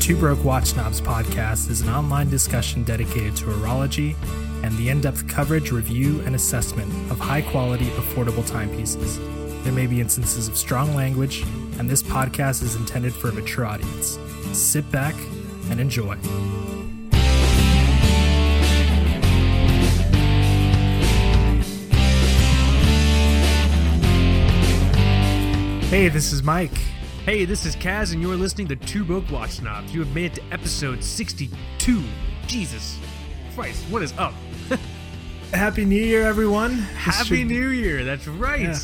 Two Broke Watch Snobs podcast is an online discussion dedicated to horology and the in depth coverage, review, and assessment of high quality, affordable timepieces. There may be instances of strong language, and this podcast is intended for a mature audience. Sit back and enjoy. Hey, this is Mike. Hey, this is Kaz, and you're listening to Two Broke Watch Snobs. You have made it to episode 62. Jesus Christ, what is up? Happy New Year, everyone. This Happy should- New Year, that's right. Yeah.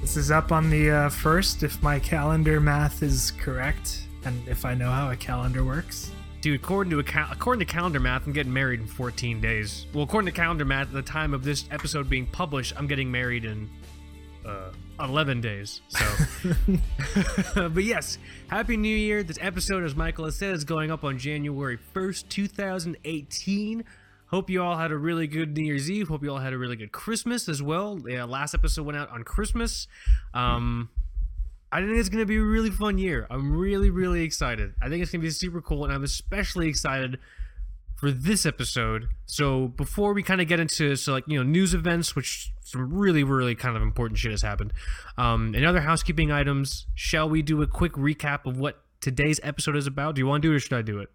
This is up on the uh, first, if my calendar math is correct, and if I know how a calendar works. Dude, according to, a cal- according to calendar math, I'm getting married in 14 days. Well, according to calendar math, at the time of this episode being published, I'm getting married in uh, 11 days. So, but yes, Happy New Year. This episode, as Michael has said, is going up on January 1st, 2018. Hope you all had a really good New Year's Eve. Hope you all had a really good Christmas as well. Yeah, last episode went out on Christmas. Um, I think it's going to be a really fun year. I'm really, really excited. I think it's going to be super cool, and I'm especially excited for this episode. So before we kind of get into so like you know news events, which some really, really kind of important shit has happened, um, and other housekeeping items, shall we do a quick recap of what today's episode is about? Do you want to do it, or should I do it?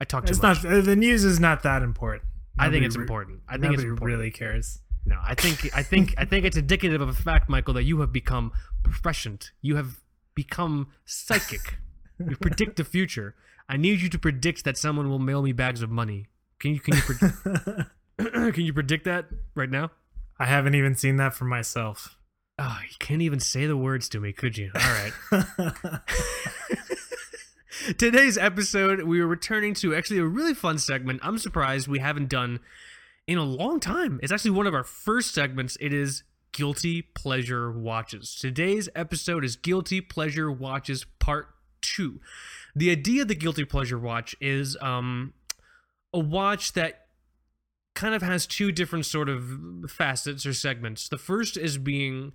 I talk too It's much. not uh, the news is not that important. I think it's important. I think it's important. really cares. No, I think I think I think it's indicative of a fact, Michael, that you have become proficient. You have become psychic. you predict the future. I need you to predict that someone will mail me bags of money. Can you can you pre- can you predict that right now? I haven't even seen that for myself. Oh, you can't even say the words to me, could you? All right. Today's episode, we are returning to actually a really fun segment. I'm surprised we haven't done in a long time. It's actually one of our first segments. It is Guilty Pleasure Watches. Today's episode is Guilty Pleasure Watches Part 2. The idea of the Guilty Pleasure Watch is um, a watch that kind of has two different sort of facets or segments. The first is being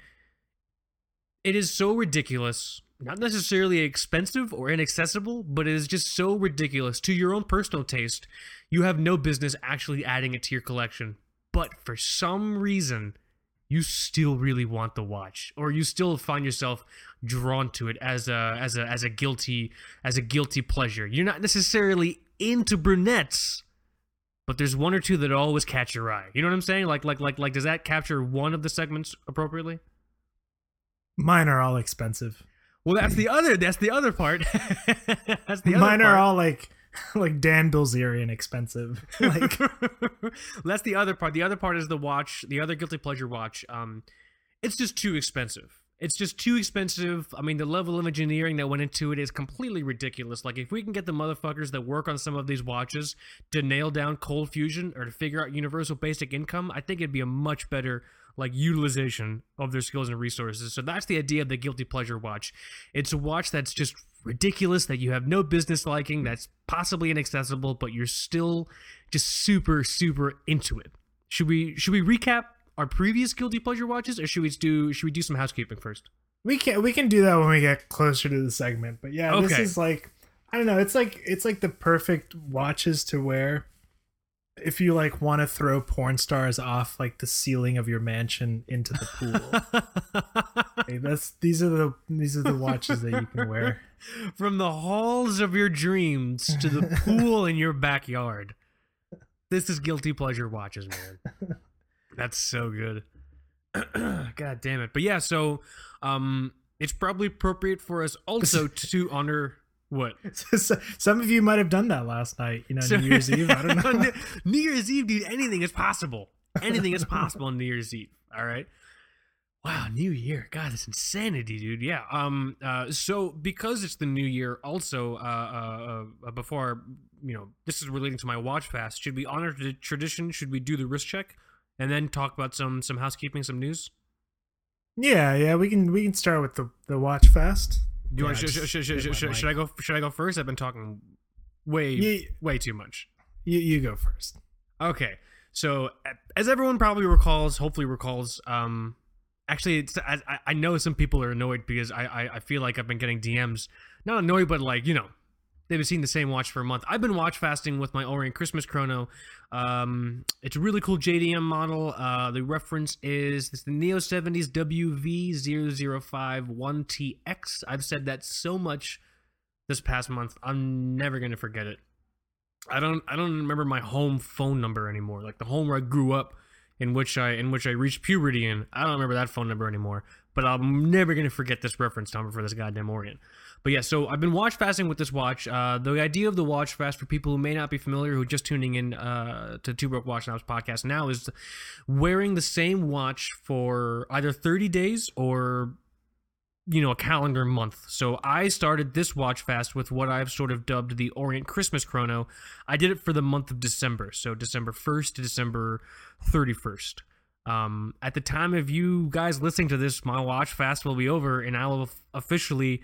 it is so ridiculous not necessarily expensive or inaccessible but it is just so ridiculous to your own personal taste you have no business actually adding it to your collection but for some reason you still really want the watch or you still find yourself drawn to it as a as a as a guilty as a guilty pleasure you're not necessarily into brunettes but there's one or two that always catch your eye you know what i'm saying like like like like does that capture one of the segments appropriately Mine are all expensive. well, that's the other. That's the other part. that's the other Mine are all like like Dan Bilzerian expensive. Like that's the other part. The other part is the watch. The other guilty pleasure watch. Um, it's just too expensive. It's just too expensive. I mean, the level of engineering that went into it is completely ridiculous. Like, if we can get the motherfuckers that work on some of these watches to nail down cold fusion or to figure out universal basic income, I think it'd be a much better like utilization of their skills and resources. So that's the idea of the guilty pleasure watch. It's a watch that's just ridiculous that you have no business liking, that's possibly inaccessible, but you're still just super super into it. Should we should we recap our previous guilty pleasure watches or should we do should we do some housekeeping first? we can we can do that when we get closer to the segment. But yeah, this is like I don't know. It's like it's like the perfect watches to wear if you like want to throw porn stars off like the ceiling of your mansion into the pool. Hey, that's these are the these are the watches that you can wear. From the halls of your dreams to the pool in your backyard. This is guilty pleasure watches, man. That's so good. God damn it. But yeah, so um it's probably appropriate for us also to honor what? Some of you might have done that last night. You know, New Year's Eve. I don't know. New- Year's Eve, dude, anything is possible. Anything is possible on New Year's Eve. All right. Wow, New Year. God, it's insanity, dude. Yeah. Um. Uh. So because it's the New Year, also, uh, uh, uh, before you know, this is relating to my watch fast. Should we honor the tradition? Should we do the wrist check, and then talk about some some housekeeping, some news? Yeah, yeah. We can we can start with the the watch fast. Do you Yeah, want? Should, just should, should, hit should, should I go? Should I go first? I've been talking way You, way too much. you you go first. Okay, so as everyone probably recalls, hopefully recalls, um, actually, it's, I, I- I know some people are annoyed because I, I I feel like I've been getting DMs, not annoyed, but like you know, they've been seeing the same watch for a month. I've been watch fasting with my Orient Christmas chrono. Um, it's a really cool JDM model. Uh, the reference is it's the Neo 70s WV0051TX. I've said that so much this past month. I'm never gonna forget it. I don't I don't remember my home phone number anymore. Like the home where I grew up, in which I in which I reached puberty in. I don't remember that phone number anymore. But I'm never gonna forget this reference number for this goddamn Orient. But yeah, so I've been watch fasting with this watch. Uh, the idea of the watch fast for people who may not be familiar, who are just tuning in uh, to Two Broke Watch Snobs podcast now, is wearing the same watch for either 30 days or you know a calendar month. So I started this watch fast with what I've sort of dubbed the Orient Christmas Chrono. I did it for the month of December, so December 1st to December 31st. Um, at the time of you guys listening to this, my watch fast will be over, and I will officially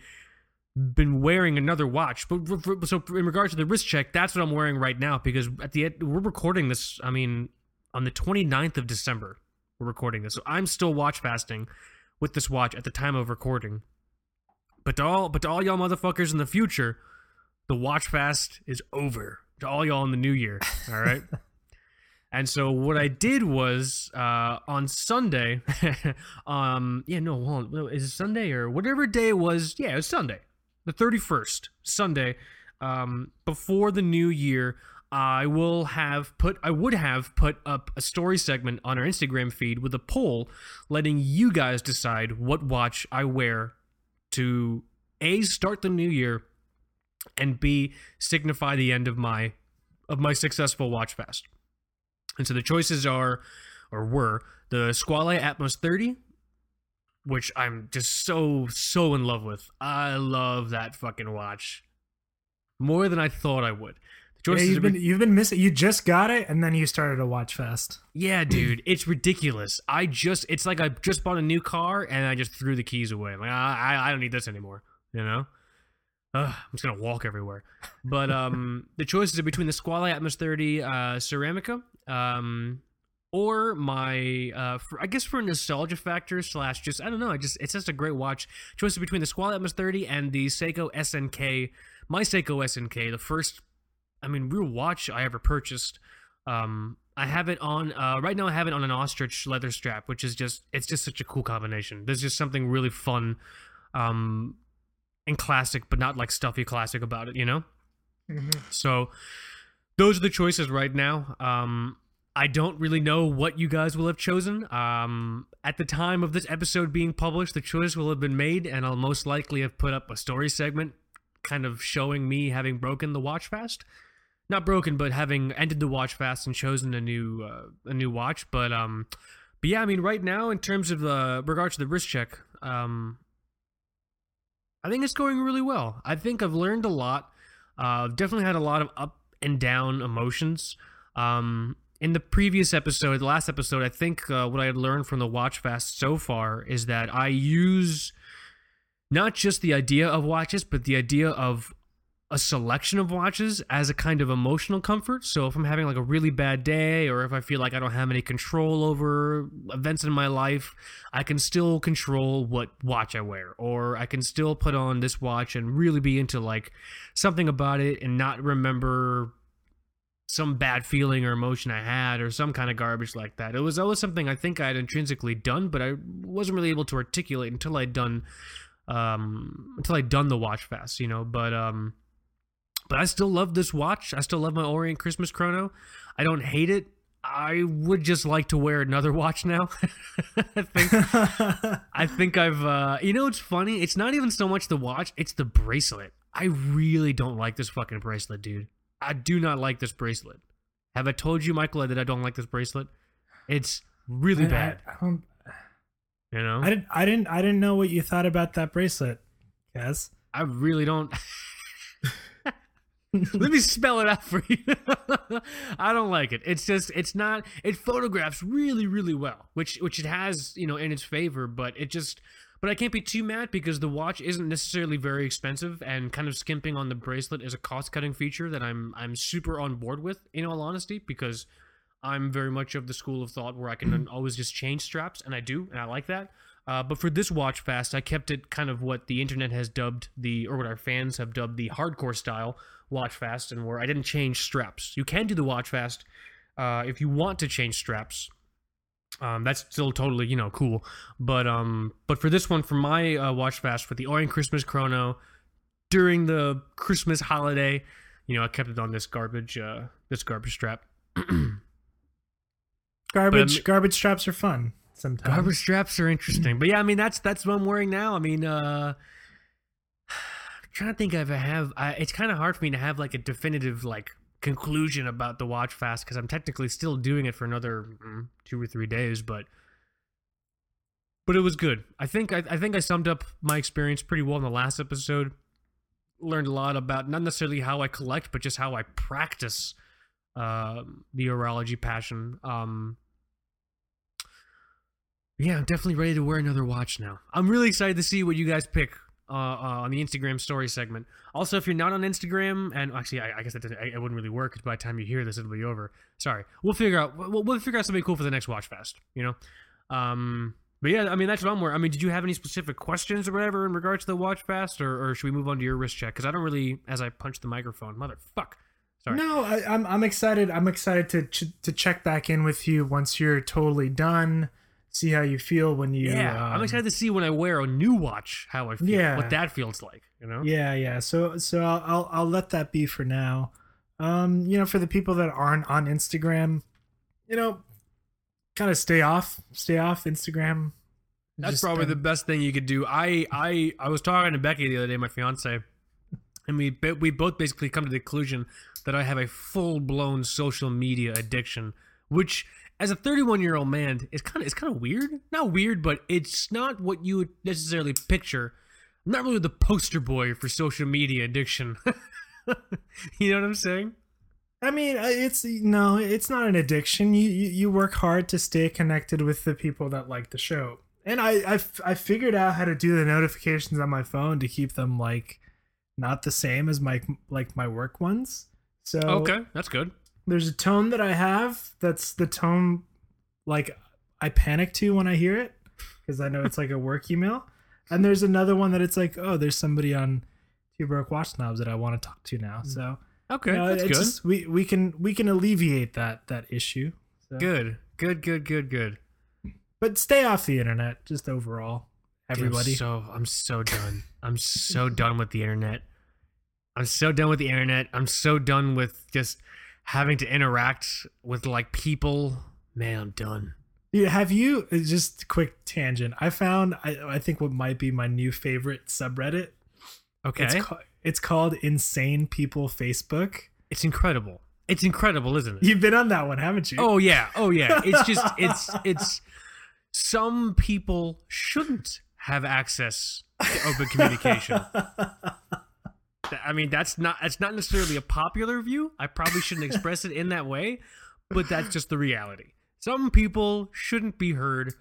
been wearing another watch. But so in regards to the wrist check, that's what I'm wearing right now because at the end, we're recording this. I mean, on the 29th of December, we're recording this. So I'm still watch fasting with this watch at the time of recording. But to all, but to all y'all motherfuckers in the future, the watch fast is over. To all y'all in the new year, all right. And so what I did was uh, on Sunday, um, yeah, no, on, is it Sunday or whatever day it was? Yeah, it was Sunday the 31st, Sunday, um, before the new year, I will have put I would have put up a story segment on our Instagram feed with a poll letting you guys decide what watch I wear to A start the new year and B signify the end of my of my successful watch fast. And so the choices are or were the Squale Atmos 30, which I'm just so so in love with. I love that fucking watch more than I thought I would. Yeah, you've been you've been missing. You just got it, and then you started a watch fast. Yeah, dude, it's ridiculous. I just it's like I just bought a new car and I just threw the keys away. I'm like I I don't need this anymore. You know. Ugh, I'm just gonna walk everywhere. But um, the choices are between the Squale Atmos 30 uh, Ceramica, um, or my uh for, I guess for nostalgia factor slash just I don't know I just it's just a great watch. Choices between the Squale Atmos 30 and the Seiko SNK my Seiko SNK the first I mean real watch I ever purchased. Um I have it on uh right now I have it on an ostrich leather strap which is just it's just such a cool combination. There's just something really fun um and classic but not like stuffy classic about it you know? Mm-hmm. so those are the choices right now. Um I don't really know what you guys will have chosen. Um, at the time of this episode being published, the choice will have been made, and I'll most likely have put up a story segment kind of showing me having broken the watch fast. Not broken, but having ended the watch fast and chosen a new uh, a new watch. But um, but yeah, I mean, right now in terms of the regards to the wrist check, um, I think it's going really well. I think I've learned a lot. Uh, I've definitely had a lot of up and down emotions. Um, in the previous episode, the last episode, I think uh, what I had learned from the watch fast so far is that I use not just the idea of watches, but the idea of a selection of watches as a kind of emotional comfort. So if I'm having like a really bad day or if I feel like I don't have any control over events in my life, I can still control what watch I wear or I can still put on this watch and really be into like something about it and not remember some bad feeling or emotion I had or some kind of garbage like that. It was always something I think I had intrinsically done, but I wasn't really able to articulate until I'd done um until I'd done the watch fast, you know. But um but I still love this watch. I still love my Orient Christmas chrono. I don't hate it. I would just like to wear another watch now. I think I think I've uh you know it's funny, it's not even so much the watch, it's the bracelet. I really don't like this fucking bracelet, dude. I do not like this bracelet. Have I told you, Michael, that I don't like this bracelet? It's really I, bad. I, I don't. You know, I didn't. I didn't. I didn't know what you thought about that bracelet, Yes. I really don't. Let me spell it out for you. I don't like it. It's just it's not it photographs really really well, which which it has, you know, in its favor, but it just but I can't be too mad because the watch isn't necessarily very expensive, and kind of skimping on the bracelet is a cost-cutting feature that I'm I'm super on board with. In all honesty, because I'm very much of the school of thought where I can always just change straps, and I do, and I like that. Uh, but for this watch fast, I kept it kind of what the internet has dubbed the, or what our fans have dubbed the hardcore style watch fast, and where I didn't change straps. You can do the watch fast uh, if you want to change straps. Um, that's still totally you know cool, but um, but for this one, for my uh, watch fast for the Orient Christmas Chrono during the Christmas holiday, you know, I kept it on this garbage uh, this garbage strap. Garbage I'm- garbage straps are fun sometimes. Garbage straps are interesting, but yeah, I mean that's that's what I'm wearing now. I mean, uh, I'm trying to think if I have. I, it's kind of hard for me to have like a definitive like conclusion about the watch fast because I'm technically still doing it for another mm, two or three days, but but it was good. I think I, I think I summed up my experience pretty well in the last episode. Learned a lot about not necessarily how I collect, but just how I practice uh, the horology passion. Um, yeah, I'm definitely ready to wear another watch now. I'm really excited to see what you guys pick uh, uh, on the Instagram story segment. Also, if you're not on Instagram, and actually, I, I guess that doesn't- it wouldn't really work. by the time you hear this, it'll be over. Sorry, we'll figure out we'll, we'll figure out something cool for the next watch fest. You know, um, but yeah, I mean that's what I'm wearing. I mean, did you have any specific questions or whatever in regards to the watch Fest, or, or should we move on to your wrist check? Because I don't really, as I punch the microphone, motherfuck. Sorry. No, I, I'm I'm excited. I'm excited to ch- to check back in with you once you're totally done. See how you feel when you. Yeah, I'm um, excited to see when I wear a new watch how I feel. Yeah. what that feels like. You know. Yeah, yeah. So so I'll, I'll I'll let that be for now. Um, you know, for the people that aren't on Instagram, you know, kind of stay off, stay off Instagram. That's Just, probably the best thing you could do. I I I was talking to Becky the other day, my fiance, and we we both basically come to the conclusion that I have a full blown social media addiction, which as a 31 year old man is kind of it's kind of weird. Not weird, but it's not what you would necessarily picture. I'm not really the poster boy for social media addiction. you know what I'm saying? I mean, uh, it's no, it's not an addiction. You, you you work hard to stay connected with the people that like the show, and I I, I figured out how to do the notifications on my phone to keep them like not the same as my like my work ones. So Okay, that's good. There's a tone that I have that's the tone like I panic to when I hear it because I know it's like a work email, and there's another one that it's like oh there's somebody on Two Broke Watch Snobs that I want to talk to now. Mm. So Okay, you know, that's good. just- we we can we can alleviate that that issue. So. Good, good, good, good, good. but stay off the internet just overall. Dude, I'm Everybody, so I'm so done. I'm so done with the internet. I'm so done with the internet. I'm so done with just having to interact with like people. Man, I'm done. Yeah, have you uh, just quick tangent? I found I, I think what might be my new favorite subreddit. Okay, It's it's, ca- it's called Insane People Facebook. It's incredible. It's incredible, isn't it? You've been on that one, haven't you? Oh yeah, oh yeah. It's just it's it's some people shouldn't have access to open communication. I mean, that's not that's not necessarily a popular view. I probably shouldn't express it in that way, but that's just the reality. Some people shouldn't be heard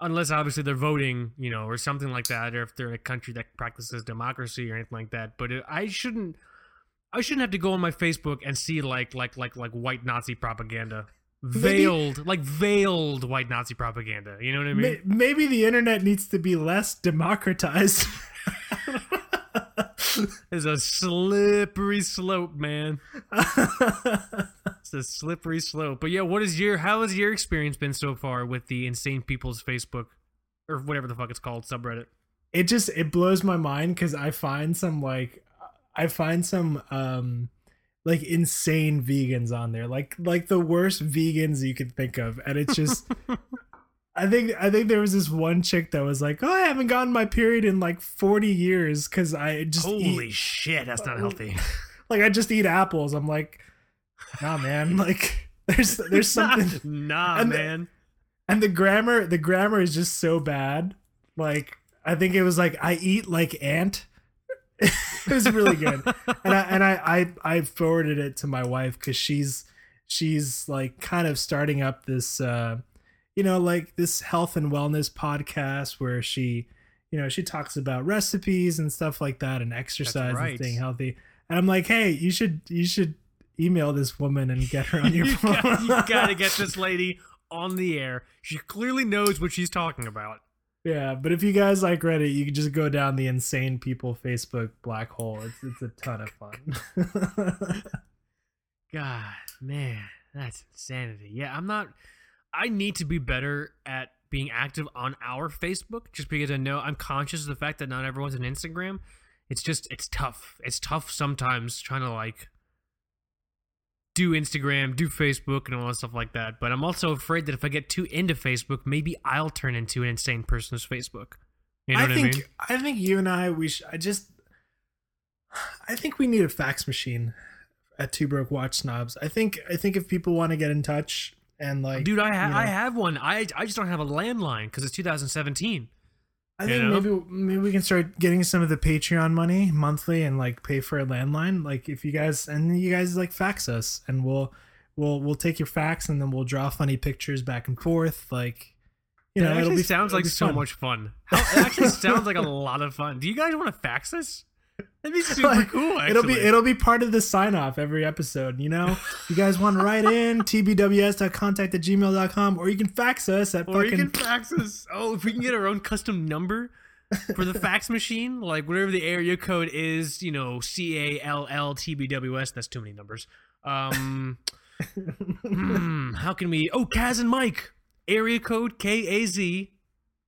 unless obviously they're voting, you know, or something like that, or if they're in a country that practices democracy or anything like that. But it, I shouldn't I shouldn't have to go on my Facebook and see like like like like white Nazi propaganda. Maybe- Veiled, like veiled white Nazi propaganda. You know what I mean? May- Maybe the internet needs to be less democratized. It's a slippery slope, man. It's a slippery slope. But yeah, what is your how has your experience been so far with the insane people's Facebook or whatever the fuck it's called subreddit? it just it blows my mind because I find some like I find some um like insane vegans on there, like like the worst vegans you could think of, and it's just. I think I think there was this one chick that was like, "Oh, I haven't gotten my period in like 40 years because I just Holy eat, shit, that's not healthy. like I just eat apples." I'm like, "Nah, man, like there's there's something." nah, And the- man. and the grammar the grammar is just so bad like i think it was like i eat like ant it was really good and i and i i, I forwarded it to my wife because she's she's like kind of starting up this uh you know like this health and wellness podcast where she you know she talks about recipes and stuff like that and exercise right. and staying healthy and i'm like hey you should you should email this woman and get her on your you, phone got, you gotta get this lady on the air. She clearly knows what she's talking about. Yeah, but if you guys like Reddit, you can just go down the insane people Facebook black hole. It's it's a ton of fun. God, man, that's insanity. Yeah, I'm not. I need to be better at being active on our Facebook, just because I know I'm conscious of the fact that not everyone's on Instagram. It's just it's tough. It's tough sometimes trying to like do Instagram, do Facebook, and all that stuff like that. But I'm also afraid that if I get too into Facebook, maybe I'll turn into an insane person's Facebook. You know I what think I mean? I think you and I we sh- I just I think we need a fax machine at Two Broke Watch Snobs. I think I think if people want to get in touch and like Dude, I ha- you know, I have one. I I just don't have a landline because it's 2017. I think know? maybe maybe we can start getting some of the Patreon money monthly and like pay for a landline. Like if you guys and you guys like fax us and we'll we'll we'll take your fax and then we'll draw funny pictures back and forth. Like you That know, it'll be sounds it'll like so fun. much fun. How, it actually sounds like a lot of fun. Do you guys want to fax us? That'd be super Like, cool. Actually. It'll be it'll be part of the sign off every episode. You know, you guys want to write in tbws.contact at gmail.com or you can fax us at or fucking you can fax us. Oh, if we can get our own custom number for the fax machine, like whatever the area code is, you know, C A L L T B W S. That's too many numbers. Um, hmm, how can we? Oh, Kaz and Mike, area code K A Z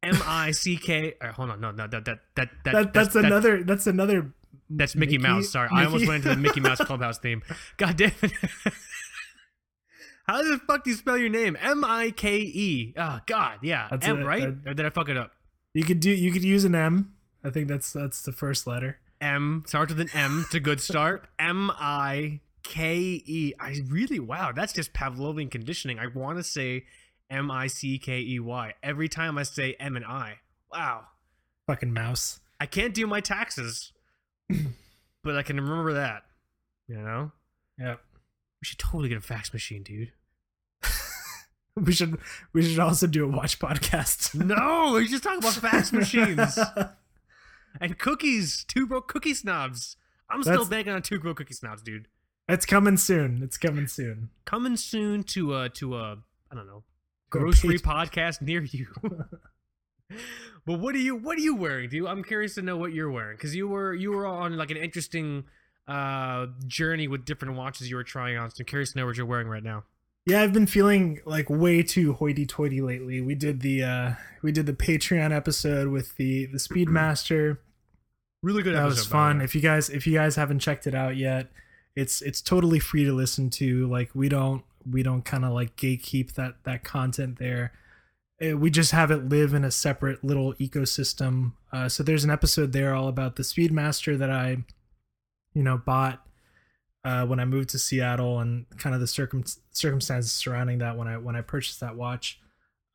M I C K. Hold on, no, no, that that that, that that, that's, another that's another That's Mickey, Mickey- Mouse. Sorry, I almost went into the Mickey Mouse Clubhouse theme. God damn it. How the fuck do you spell your name? M I K E. Oh God, yeah, That's M, it, right? that- or did I fuck it up? you could do you could use an M. I think that's that's the first letter. M starts with an M. It's a good start. M I K E. I really wow. That's just Pavlovian conditioning. I want to say M I C K E Y every time I say M and I. Wow. Fucking mouse. I can't do my taxes, but I can remember that. You know. Yeah. We should totally get a fax machine, dude. We should we should also do a watch podcast. No, we just talk about fax machines and cookies. Two broke cookie snobs. I'm still That's- banking on two broke cookie snobs, dude. it's coming soon. It's coming soon. Coming soon to uh to a I don't know grocery podcast near you. but what are you what are you wearing, dude? I'm curious to know what you're wearing because you were you were on like an interesting uh journey with different watches you were trying on. So I'm curious to know what you're wearing right now. Yeah, I've been feeling like way too hoity-toity lately. We did the uh we did the Patreon episode with the the Speedmaster. Really good. that episode, was fun. If you guys if you guys haven't checked it out yet, it's it's totally free to listen to. Like we don't we don't kind of like gatekeep that that content there. Uh, We just have it live in a separate little ecosystem. Uh, so there's an episode there all about the Speedmaster that I, you know, bought uh, when I moved to Seattle and kind of the circum circumstances surrounding that when I when I purchased that watch.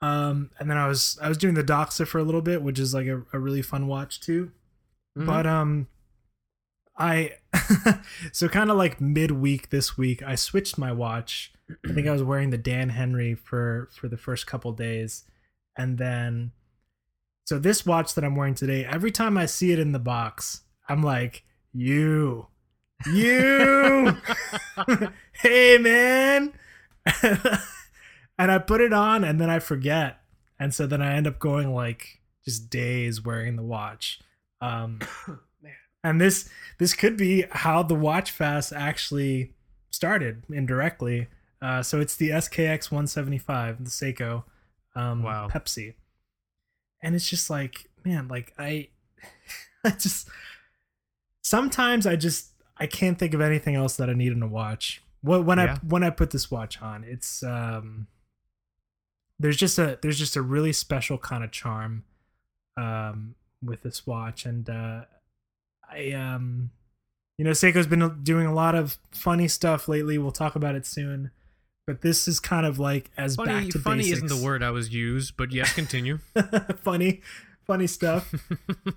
Um, and then I was I was doing the Doxa for a little bit, which is like a, a really fun watch too Mhm. but um i so kind of like midweek this week i switched my watch. I think i was wearing the dan henry for for the first couple days. And then so this watch that i'm wearing today every time i see it in the box i'm like you you hey man. And i put it on and then i forget. And so then i end up going like just days wearing the watch. Um and this this could be how the watch fast actually started indirectly uh so it's the skx 175 the seiko um Wow. pepsi and it's just like man like i i just sometimes i just i can't think of anything else that i need in a watch when, when Yeah. i when i put this watch on it's um there's just a there's just a really special kind of charm um with this watch and uh i um you know seiko's been doing a lot of funny stuff lately we'll talk about it soon but this is kind of like as funny back to funny basics. isn't the word I was used, but yes, continue. funny funny stuff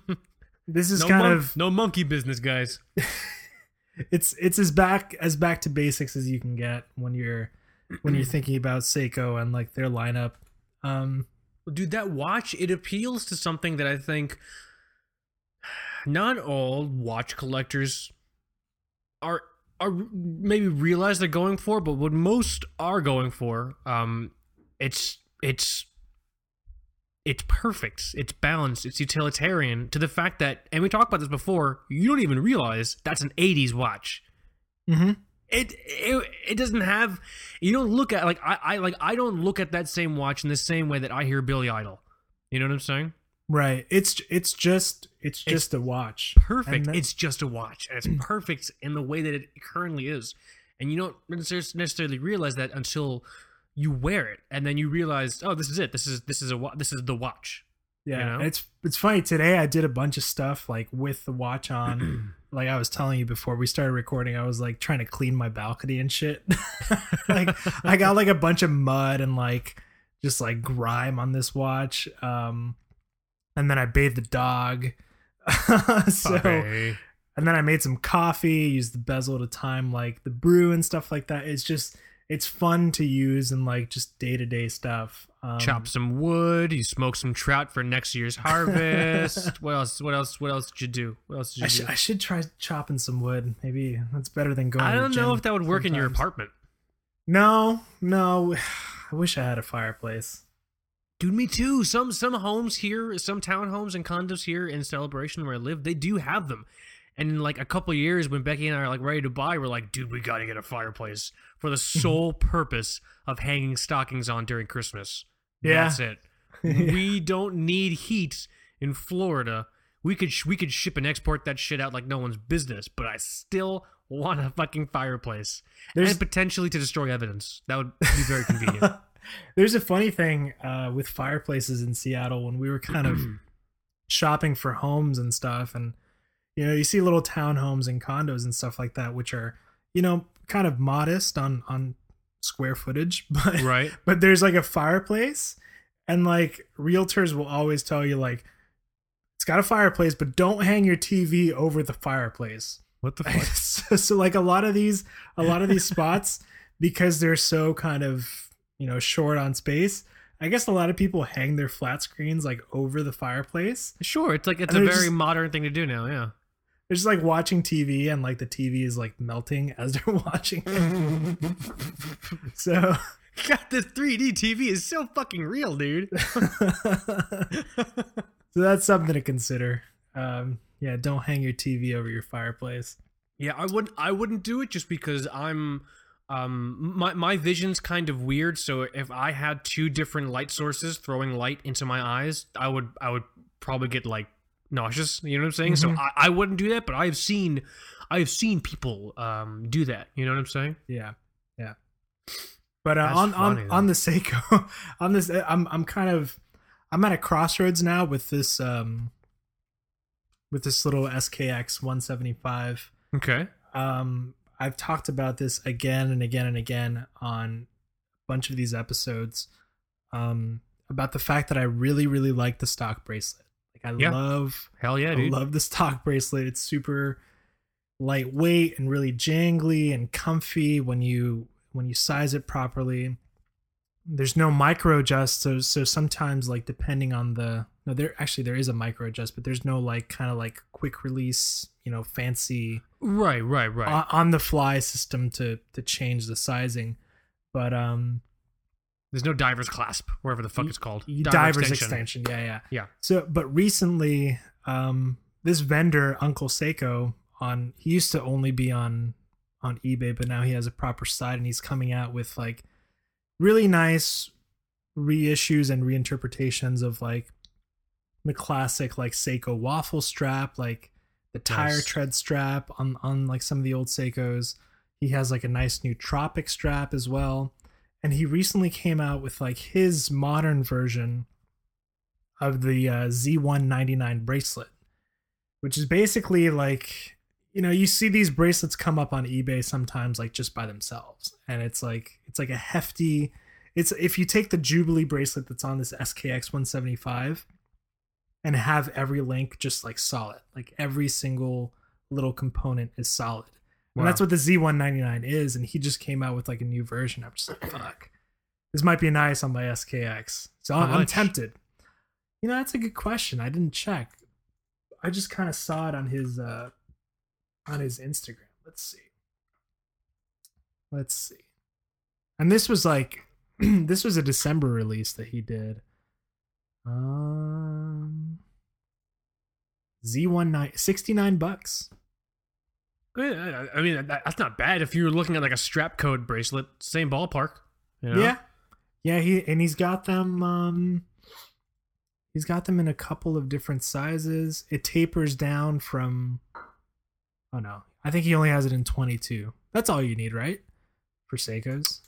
this is no kind mon- of no monkey business, guys. it's it's as back as back to basics as you can get when you're when you're thinking about Seiko and like their lineup. Um Dude, that watch it appeals to something that I think not all watch collectors are are maybe realize they're going for, but what most are going for, um, it's it's it's perfect. It's balanced. It's utilitarian to the fact that, and we talked about this before. You don't even realize that's an '80s watch. Mm-hmm. It it, it doesn't have. You don't look at like I, I like I don't look at that same watch in the same way that I hear Billy Idol. You know what I'm saying? Right. It's it's just it's just a watch. Perfect. That- it's just a watch, and it's perfect in the way that it currently is. And you don't necessarily realize that until you wear it, and then you realize, oh, this is it. This is this is a wa- this is the watch. Yeah, you know? it's it's funny. Today I did a bunch of stuff like with the watch on. like I was telling you before we started recording, I was like trying to clean my balcony and shit. like I got like a bunch of mud and like just like grime on this watch. Um, and then I bathed the dog. so and then I made some coffee. Used the bezel to time like the brew and stuff like that. It's just it's fun to use and like just day to day stuff. Um, chop some wood. You smoke some trout for next year's harvest. what else? What else? What else did you do? What else did I you should, do? I should try chopping some wood. Maybe that's better than going. I don't know if that would work in your apartment, No, no. I wish I had a fireplace. Dude. Me too. Some some homes here, some townhomes and condos here in Celebration where I live, they do have them. And in like a couple of years, when Becky and I are like ready to buy, we're like, dude, we got to get a fireplace for the sole purpose of hanging stockings on during Christmas. Yeah. That's it. we don't need heat in Florida. We could sh- we could ship and export that shit out like no one's business, but I still want a fucking fireplace There's and potentially to destroy evidence. That would be very convenient. There's a funny thing uh, with fireplaces in Seattle when we were kind of shopping for homes and stuff, and you know you see little townhomes and condos and stuff like that, which are you know kind of modest on on square footage, but right? but there's like a fireplace and like realtors will always tell you like it's got a fireplace but don't hang your tv over the fireplace. What the so, so like a lot of these a lot of these spots because they're so kind of you know short on space i guess a lot of people hang their flat screens like over the fireplace Sure, it's like it's a very just- modern thing to do now. Yeah. they're just like watching tv and like the tv is like melting as they're watching so God, this 3D TV is so fucking real, dude. so that's something to consider. Um, yeah, don't hang your TV over your fireplace. Yeah, I wouldn't. I wouldn't do it just because I'm. Um, my my vision's kind of weird. So if I had two different light sources throwing light into my eyes, I would I would probably get like nauseous. You know what I'm saying? So Mhm. I, I wouldn't do that. But I've seen I've seen people um do that. You know what I'm saying? Yeah, yeah. But uh, on funny, on though. on the Seiko, on this, I'm I'm kind of I'm at a crossroads now with this um with this little SKX 175. Okay. Um, I've talked about this again and again and again on a bunch of these episodes. Um, about the fact that I really really like the stock bracelet. Like I Yeah. love Hell yeah, I dude. love the stock bracelet. It's super lightweight and really jangly and comfy when you when you size it properly. There's no micro adjust, so so sometimes like depending on the no there actually there is a micro adjust, but there's no like kind of like quick release, you know, fancy right, right, right. on, on the fly system to to change the sizing. But um There's no diver's clasp, wherever the fuck it's called. Diver diver's extension. Yeah, yeah. Yeah. So, but recently, um, this vendor, Uncle Seiko, on he used to only be on on eBay, but now he has a proper site, and he's coming out with like really nice reissues and reinterpretations of like the classic like Seiko waffle strap, like the tire Nice. tread strap on on like some of the old Seikos. He has like a nice new Tropic strap as well. And he recently came out with like his modern version of the uh, Z199 bracelet, which is basically like you know you see these bracelets come up on eBay sometimes like just by themselves, and it's like it's like a hefty. It's if you take the Jubilee bracelet that's on this SKX 175 and have every link just like solid, like every single little component is solid. And that's what the Z199 is. And he just came out with like a new version. I'm just like, fuck. This might be nice on my SKX. So I'm, I'm tempted. You know, that's a good question. I didn't check. I just kind of saw it on his uh on his Instagram. Let's see. Let's see. And this was like this was a December release that he did. Um, Z19 69 bucks. I I mean, that's not bad if you're looking at like a strap code bracelet, same ballpark. You know? Yeah. Yeah, he and he's got them um he's got them in a couple of different sizes. It tapers down from Oh no. I think he only has it in 22. That's all you need, right? For Seikos.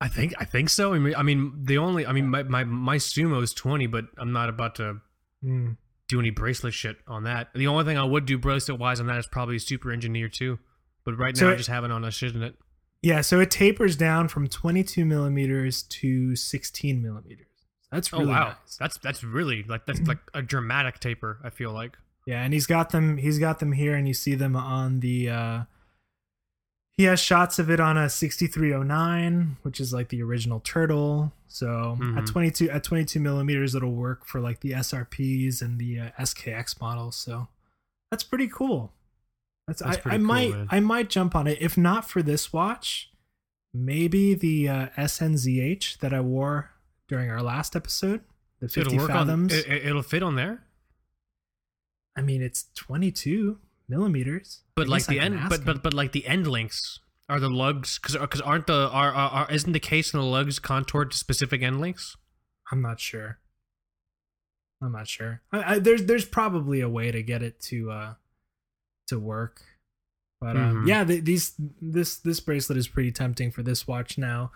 I think I think so. I mean, I mean, the only I mean, my my my sumo is twenty, but I'm not about to Mm. do any bracelet shit on that. The only thing I would do bracelet wise on that is probably super engineer too. But right now, I just have it on a shit in it. Yeah, so it tapers down from 22 millimeters to 16 millimeters. That's Oh really wow, nice. that's that's really like that's like a dramatic taper. I feel like. Yeah, and he's got them. He's got them here, and you see them on the. uh He has shots of it on a 6309, which is like the original turtle. So at Mhm. 22 at 22 millimeters, it'll work for like the SRPs and the uh, SKX models. So that's pretty cool. That's, That's I, pretty I cool, might man. I might jump on it if not for this watch, maybe the uh, SNZH that I wore during our last episode, the 50 It'll fathoms. on. It- it'll fit on there. I mean, it's 22 millimeters. But I like the end, but but but like the end links are the lugs because because aren't the are, are are isn't the case and the lugs contoured to specific end links? I'm not sure. I'm not sure. I, I, there's there's probably a way to get it to uh to work, but um, Mhm. yeah, th- these this this bracelet is pretty tempting for this watch now.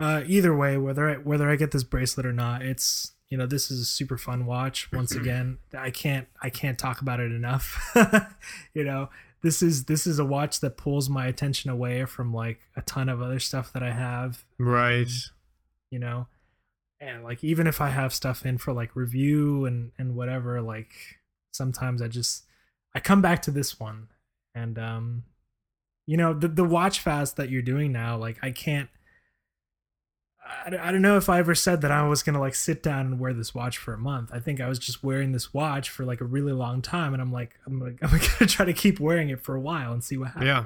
Uh, either way, whether I whether I get this bracelet or not, it's you know this is a super fun watch. Once again, I can't I can't talk about it enough. you know this is this is a watch that pulls my attention away from like a ton of other stuff that I have Right. you know and like even if i have stuff in for like review and and whatever like sometimes i just i come back to this one and um you know the the watch fast that you're doing now like i can't I, I don't know if I ever said that I was gonna like sit down and wear this watch for a month. I think I was just wearing this watch for like a really long time, and I'm like, I'm like, I'm gonna try to keep wearing it for a while and see what happens. Yeah.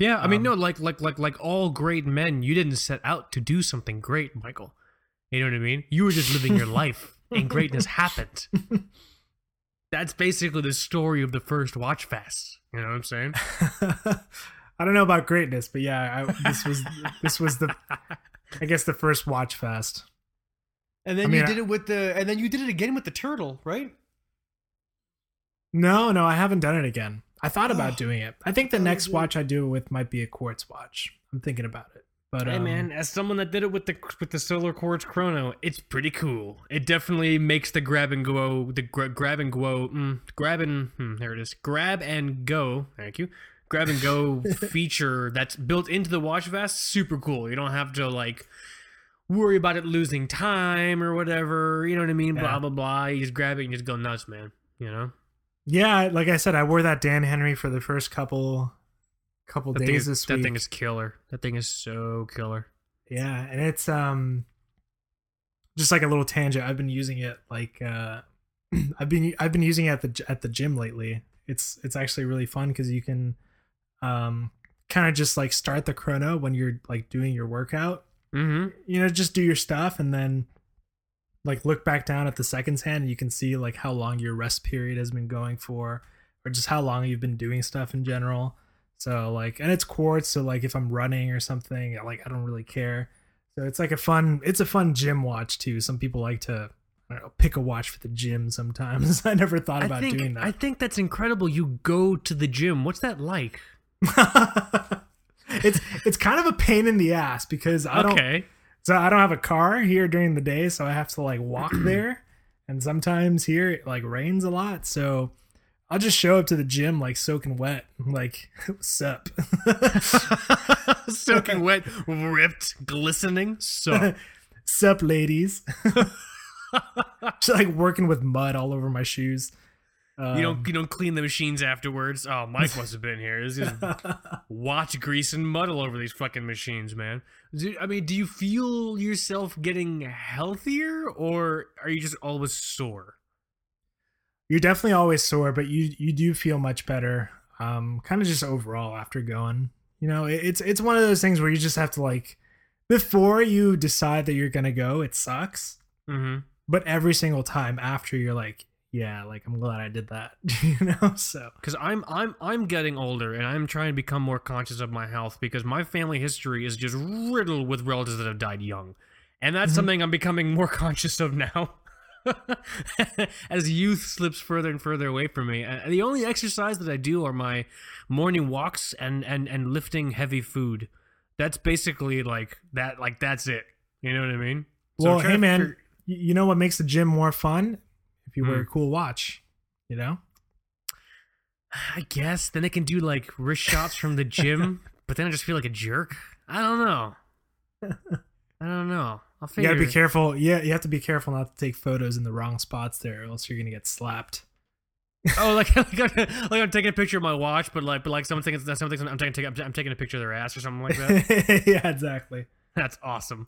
Yeah, I mean, Um, no, like, like, like, like all great men, you didn't set out to do something great, Michael. You know what I mean? You were just living your life, and greatness happened. That's basically the story of the first watch fast. You know what I'm saying? I don't know about greatness, but yeah, I, this was this was the I guess the first watch fast. And then I mean, you I- did it with the, and then you did it again with the turtle, right? No, no, I haven't done it again. I thought about Oh. doing it. I think the Oh, next watch I do it with might be a quartz watch. I'm thinking about it. But hey um, man, as someone that did it with the with the Solar Quartz Chrono, it's pretty cool. It definitely makes the grab and go, the gra- grab and go, mm, grab and hmm, there it is, grab and go. Thank you. Grab and go feature that's built into the watch vest, super cool. You don't have to like worry about it losing time or whatever. You know what I mean? Blah Yeah. blah blah. You just grab it and just go nuts, man. You know. yeah, like I said, I wore that Dan Henry for the first couple couple That days thing, is, this that week. thing is killer. That thing is so killer. Yeah, and it's um just like a little tangent. I've been using it like uh I've been I've been using it at the at the gym lately. It's it's actually really fun cuz you can um kind of just like start the chrono when you're like doing your workout. Mm-hmm. You know, just do your stuff and then like look back down at the seconds hand and you can see like how long your rest period has been going for or just how long you've been doing stuff in general. So like and it's quartz so like if I'm running or something, like I don't really care. So it's like a fun it's a fun gym watch too. Some people like to I don't know, pick a watch for the gym sometimes. I never thought about think doing that. I think that's incredible. You go to the gym. What's that like? it's it's kind of a pain in the ass because I don't okay. So I don't have a car here during the day, so I have to like walk there. And sometimes here it like rains a lot, so I'll just show up to the gym like soaking wet, like what's up? Soaking wet, ripped, glistening. So sup, ladies? just like working with mud all over my shoes. Um, you don't you don't clean the machines afterwards. Oh, Mike must have been here. Is watch grease and mud all over these fucking machines, man. Do, I mean, do you feel yourself getting healthier, or are you just always sore? You're definitely always sore, but you you do feel much better. Um, kind of just overall after going. You know, it, it's it's one of those things where you just have to like before you decide that you're gonna go, it sucks. Mm-hmm. but every single time after you're like, yeah, like I'm glad I did that, you know. So because I'm I'm I'm getting older and I'm trying to become more conscious of my health because my family history is just riddled with relatives that have died young, and that's Mhm. something I'm becoming more conscious of now. As youth slips further and further away from me, Uh, the only exercise that I do are my morning walks and and and lifting heavy food. That's basically like that. Like that's it. You know what I mean? So well, hey man, figure- you know what makes the gym more fun? You wear Hmm. a cool watch, you know. I guess then I can do like wrist shots from the gym, but then I just feel like a jerk. I don't know. I don't know. I'll figure. You gotta be careful. Yeah, you have to be careful not to take photos in the wrong spots there, or else you're gonna get slapped. Oh, like like I'm, like I'm taking a picture of my watch, but like but like someone thinks someone thinks I'm taking I'm taking a picture of their ass or something like that. yeah, exactly. That's awesome.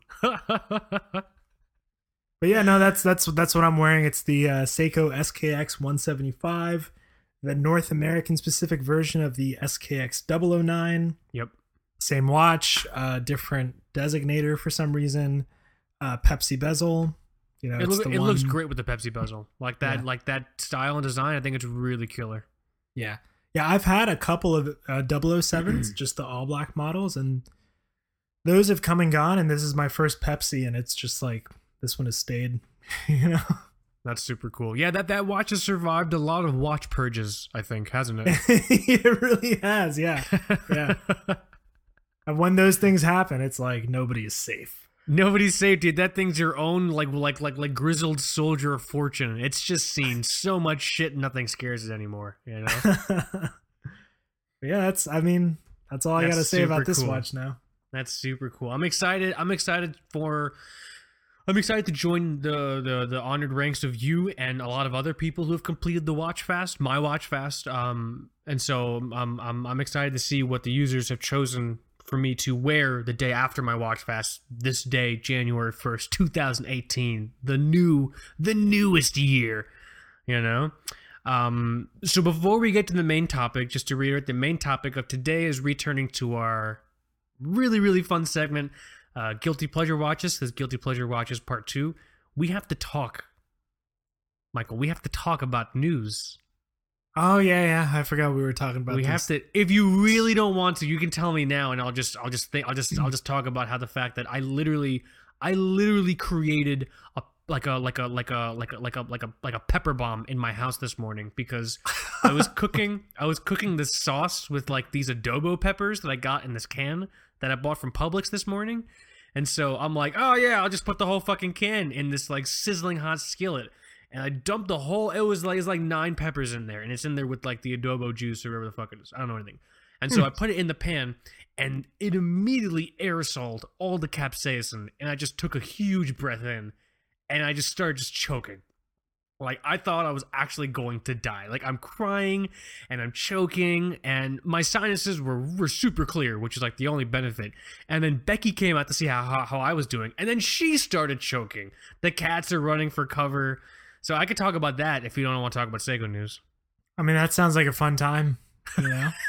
But yeah, no, that's that's that's what I'm wearing. It's the uh, Seiko SKX 175, the North American specific version of the SKX 009. yep. Same watch, uh, different designator for some reason. Uh, Pepsi bezel. You know, It, it's look, the it looks great with the Pepsi bezel. Like that Yeah. like that style and design. I think it's really killer. Yeah, yeah. I've had a couple of uh, 007s, just the all black models, and those have come and gone. And this is my first Pepsi, and it's just like this one has stayed. you know. That's super cool. Yeah, that that watch has survived a lot of watch purges. I think hasn't it? it really has, yeah. Yeah. And when those things happen, it's like nobody is safe. Nobody's safe, dude. That thing's your own, like, like, like, like grizzled soldier of fortune. It's just seen so much shit, nothing scares it anymore. You know. yeah, that's. I mean, that's all I got to say about this watch now. That's super cool. I'm excited. I'm excited for. I'm excited to join the, the the honored ranks of you and a lot of other people who have completed the watch fast, my watch fast. Um, and so um, I'm I'm excited to see what the users have chosen for me to wear the day after my watch fast. This day, January first, 2018, the new the newest year. You know. Um, so before we get to the main topic, just to reiterate, the main topic of today is returning to our really really fun segment uh guilty pleasure watches this guilty pleasure watches part two we have to talk michael we have to talk about news Oh yeah, yeah. I forgot we were talking about. we have to if you really don't want to you can tell me now and i'll just i'll just think i'll just i'll just talk about how the fact that i literally i literally created a like a like a like a like a like a like a like a pepper bomb in my house this morning because I was cooking I was cooking this sauce with like these adobo peppers that I got in this can that I bought from Publix this morning. And so I'm like, "Oh yeah, I'll just put the whole fucking can in this like sizzling hot skillet." And I dumped the whole it was like it's like 9 peppers in there and it's in there with like the adobo juice or whatever the fuck it is. I don't know anything. And so I hmm. put it in the pan and it immediately aerosoled all the capsaicin and I just took a huge breath in and I just started just choking. Like I thought I was actually going to die. Like I'm crying and I'm choking and my sinuses were, were super clear, which is like the only benefit. And then Becky came out to see how, how how I was doing, and then she started choking. The cats are running for cover. So I could talk about that if you don't want to talk about Seiko news. I mean, that sounds like a fun time. You know.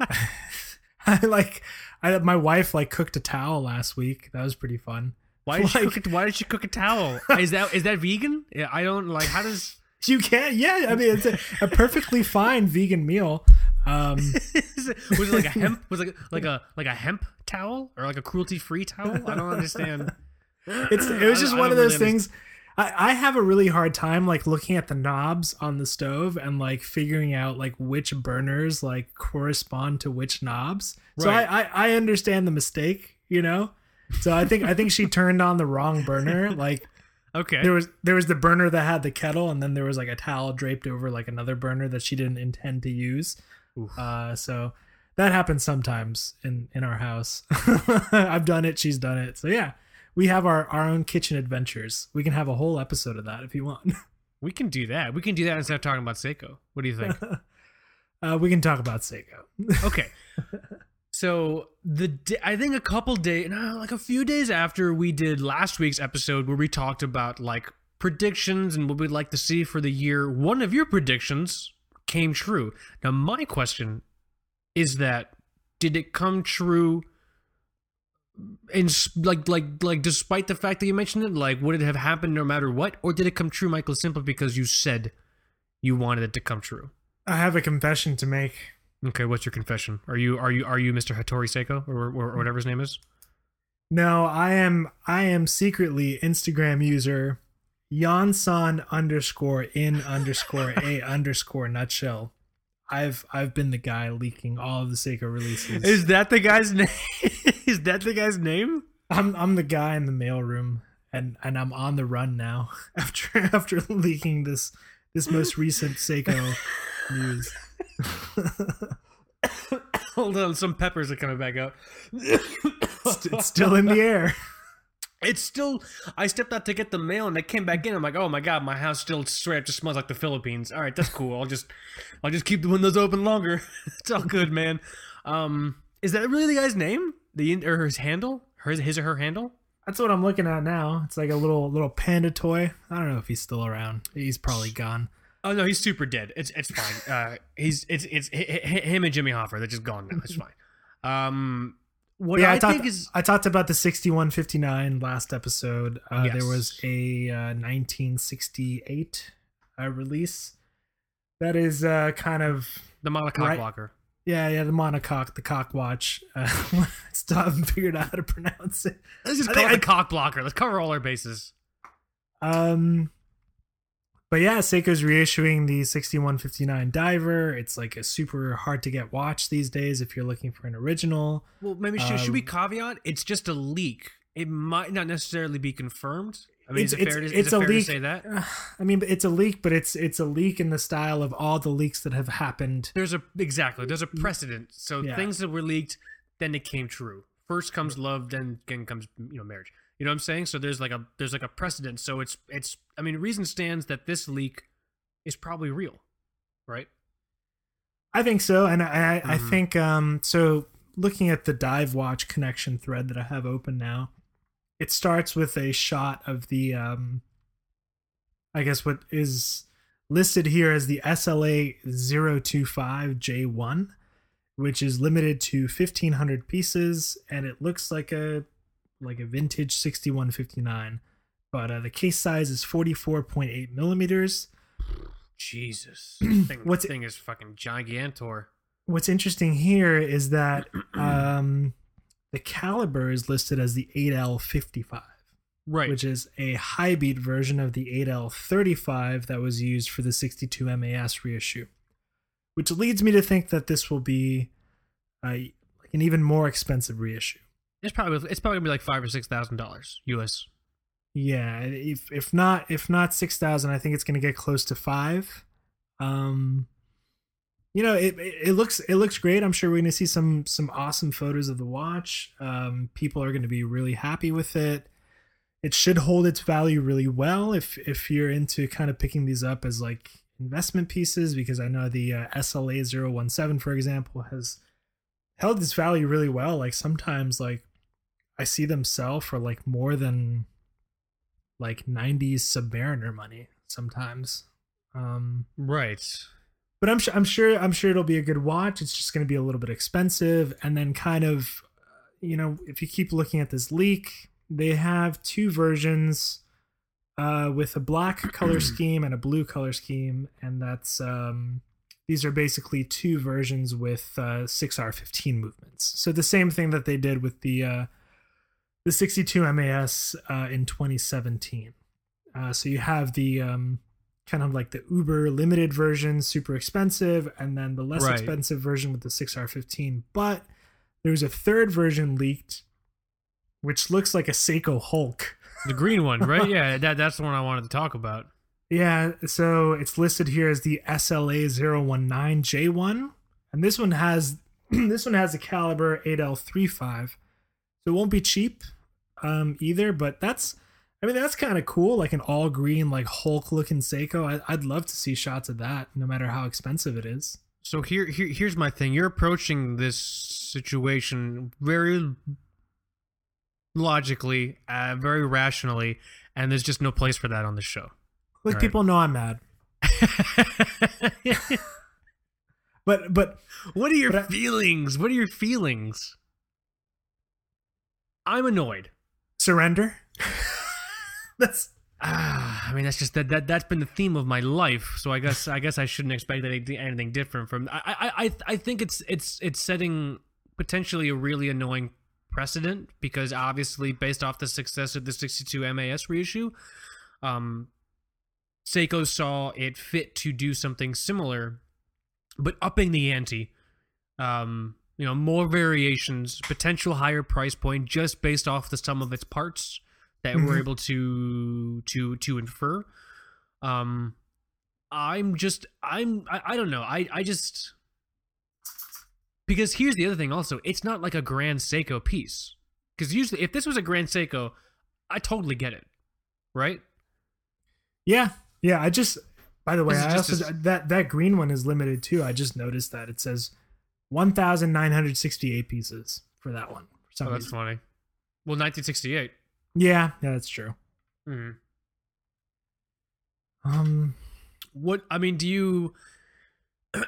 I like. I my wife like cooked a towel last week. That was pretty fun. Why did she cook? A, why did she cook a towel? Is that is that vegan? Yeah, I don't like. How does You can't. Yeah, I mean, it's a, a perfectly fine vegan meal. Um, was it like a hemp? Was it like like a like a hemp towel or like a cruelty free towel? I don't understand. it's it was just one of those really things. I, I have a really hard time like looking at the knobs on the stove and like figuring out like which burners like correspond to which knobs. So I, I I understand the mistake, you know. So I think I think she turned on the wrong burner. Like Okay. there was there was the burner that had the kettle, and then there was like a towel draped over like another burner that she didn't intend to use. Uh, so that happens sometimes in in our house. I've done it. She's done it. So yeah, we have our our own kitchen adventures. We can have a whole episode of that if you want. We can do that. We can do that instead of talking about Seiko. What do you think? uh, we can talk about Seiko. okay. So the I think a couple days, no, like a few days after we did last week's episode where we talked about like predictions and what we'd like to see for the year, one of your predictions came true. Now my question is that did it come true in like like like despite the fact that you mentioned it, like would it have happened no matter what, or did it come true, Michael, simply because you said you wanted it to come true? I have a confession to make. Okay, what's your confession? Are you are you are you Mr. Hattori Seiko or, or, or whatever his name is? No, I am I am secretly Instagram user Yansan underscore in underscore a underscore nutshell. I've I've been the guy leaking all of the Seiko releases. Is that the guy's name? is that the guy's name? I'm I'm the guy in the mailroom and and I'm on the run now after after leaking this this most recent Seiko news. Hold on, some peppers are coming back out. It's, it's still in the air. It's still. I stepped out to get the mail and I came back in. I'm like, oh my god, my house still straight up just smells like the Philippines. All right, that's cool. I'll just, I'll just keep the windows open longer. it's all good, man. Um, is that really the guy's name? The or his handle? His his or her handle? That's what I'm looking at now. It's like a little little panda toy. I don't know if he's still around. He's probably gone. Oh no, he's super dead. It's it's fine. Uh, he's it's it's hi- hi- him and Jimmy Hoffa. They're just gone now. It's fine. Um, what yeah, I, I, talked. think is I talked about the 6159 last episode. Uh, Yes. There was a uh, 1968 uh, release. That is uh, kind of the monocoque Right. blocker. yeah, yeah. The monocoque, the cock watch. Uh, still haven't figured out how to pronounce it. Let's just I call it the cock blocker. Let's cover all our bases. Um, but yeah, Seiko's reissuing the 6159 diver. It's like a super hard to get watch these days if you're looking for an original. Well, maybe should, should we Um, caveat? It's just a leak. It might not necessarily be confirmed. I mean, is it It's- fair to, it's- it it's a fair to leak. say that? I mean, it's a leak, but it's it's a leak in the style of all the leaks that have happened. There's a exactly. There's a precedent. So Yeah. things that were leaked, then it came true. First comes love, then then comes you know marriage. You know what I'm saying? So there's like a there's like a precedent. So it's it's. I mean, reason stands that this leak is probably real, right? I think so, and I I, I think um so. Looking at the dive watch connection thread that I have open now, it starts with a shot of the um, I guess what is listed here as the SLA 025J1, which is limited to 1500 pieces, and it looks like a like a vintage 6159, but uh, the case size is 44.8 millimeters. Jesus, thing, What's- thing is fucking gigantor. what's interesting here is that um, the caliber is listed as the 8L55, Right. which is a high beat version of the 8L35 that was used for the 62 MAS reissue. Which leads me to think that this will be uh, an even more expensive reissue. It's probably it's probably gonna be like five or six thousand dollars US. Yeah, if if not if not six thousand, I think it's to get close to five. Um, you know, it, it looks it looks great. I'm sure we're to see some some awesome photos of the watch. Um, people are to be really happy with it. It should hold its value really well if if you're into kind of picking these up as like investment pieces because I know the uh, SLA 017 for example has held its value really well. Like sometimes like I see them sell for like more than like 90s Submariner money sometimes. Um, Right. but I'm sure I'm sure I'm sure it'll be a good watch. It's just going to be a little bit expensive, and then kind of, uh, you know, if you keep looking at this leak, they have two versions, uh, with a black color scheme and a blue color scheme, and that's um, these are basically two versions with uh, 6R15 movements. So the same thing that they did with the uh, the 62 MAS uh, in 2017. Uh, so you have the um, kind of like the Uber limited version, super expensive, and then the less Right. expensive version with the 6R15. But there's a third version leaked, which looks like a Seiko Hulk. The green one, right? Yeah, that that's the one I wanted to talk about. Yeah, so it's listed here as the SLA 019J1, and this one has this one has a caliber 8L35, so it won't be cheap um, either. But that's, I mean, that's kind of cool, like an all green, like Hulk looking Seiko. I, I'd love to see shots of that, no matter how expensive it is. So here, here here's my thing. You're approaching this situation very logically, uh, very rationally, and there's just no place for that on the show. Like Right. people know I'm mad, but but what are your But I- feelings? What are your feelings? I'm annoyed. Surrender. That's Ah, I mean, that's just that that that's been the theme of my life. So I guess I guess I shouldn't expect anything, anything different from. I I I think it's it's it's setting potentially a really annoying precedent because obviously based off the success of the 62 MAS reissue, um, Seiko saw it fit to do something similar, but upping the ante. Um, you know, more variations, potential higher price point just based off the sum of its parts that we're Mhm. able to to to infer. Um, I'm just I'm I, I don't know I I just because here's the other thing also it's not like a Grand Seiko piece because usually if this was a Grand Seiko, I totally get it, right? yeah, yeah. I just. By the way, I also that that green one is limited too. I just noticed that it says one thousand nine hundred sixty eight pieces for that one. For Oh, that's reason. funny. Well, 1968. Yeah, yeah, that's true. hmm Um, What I mean, do you?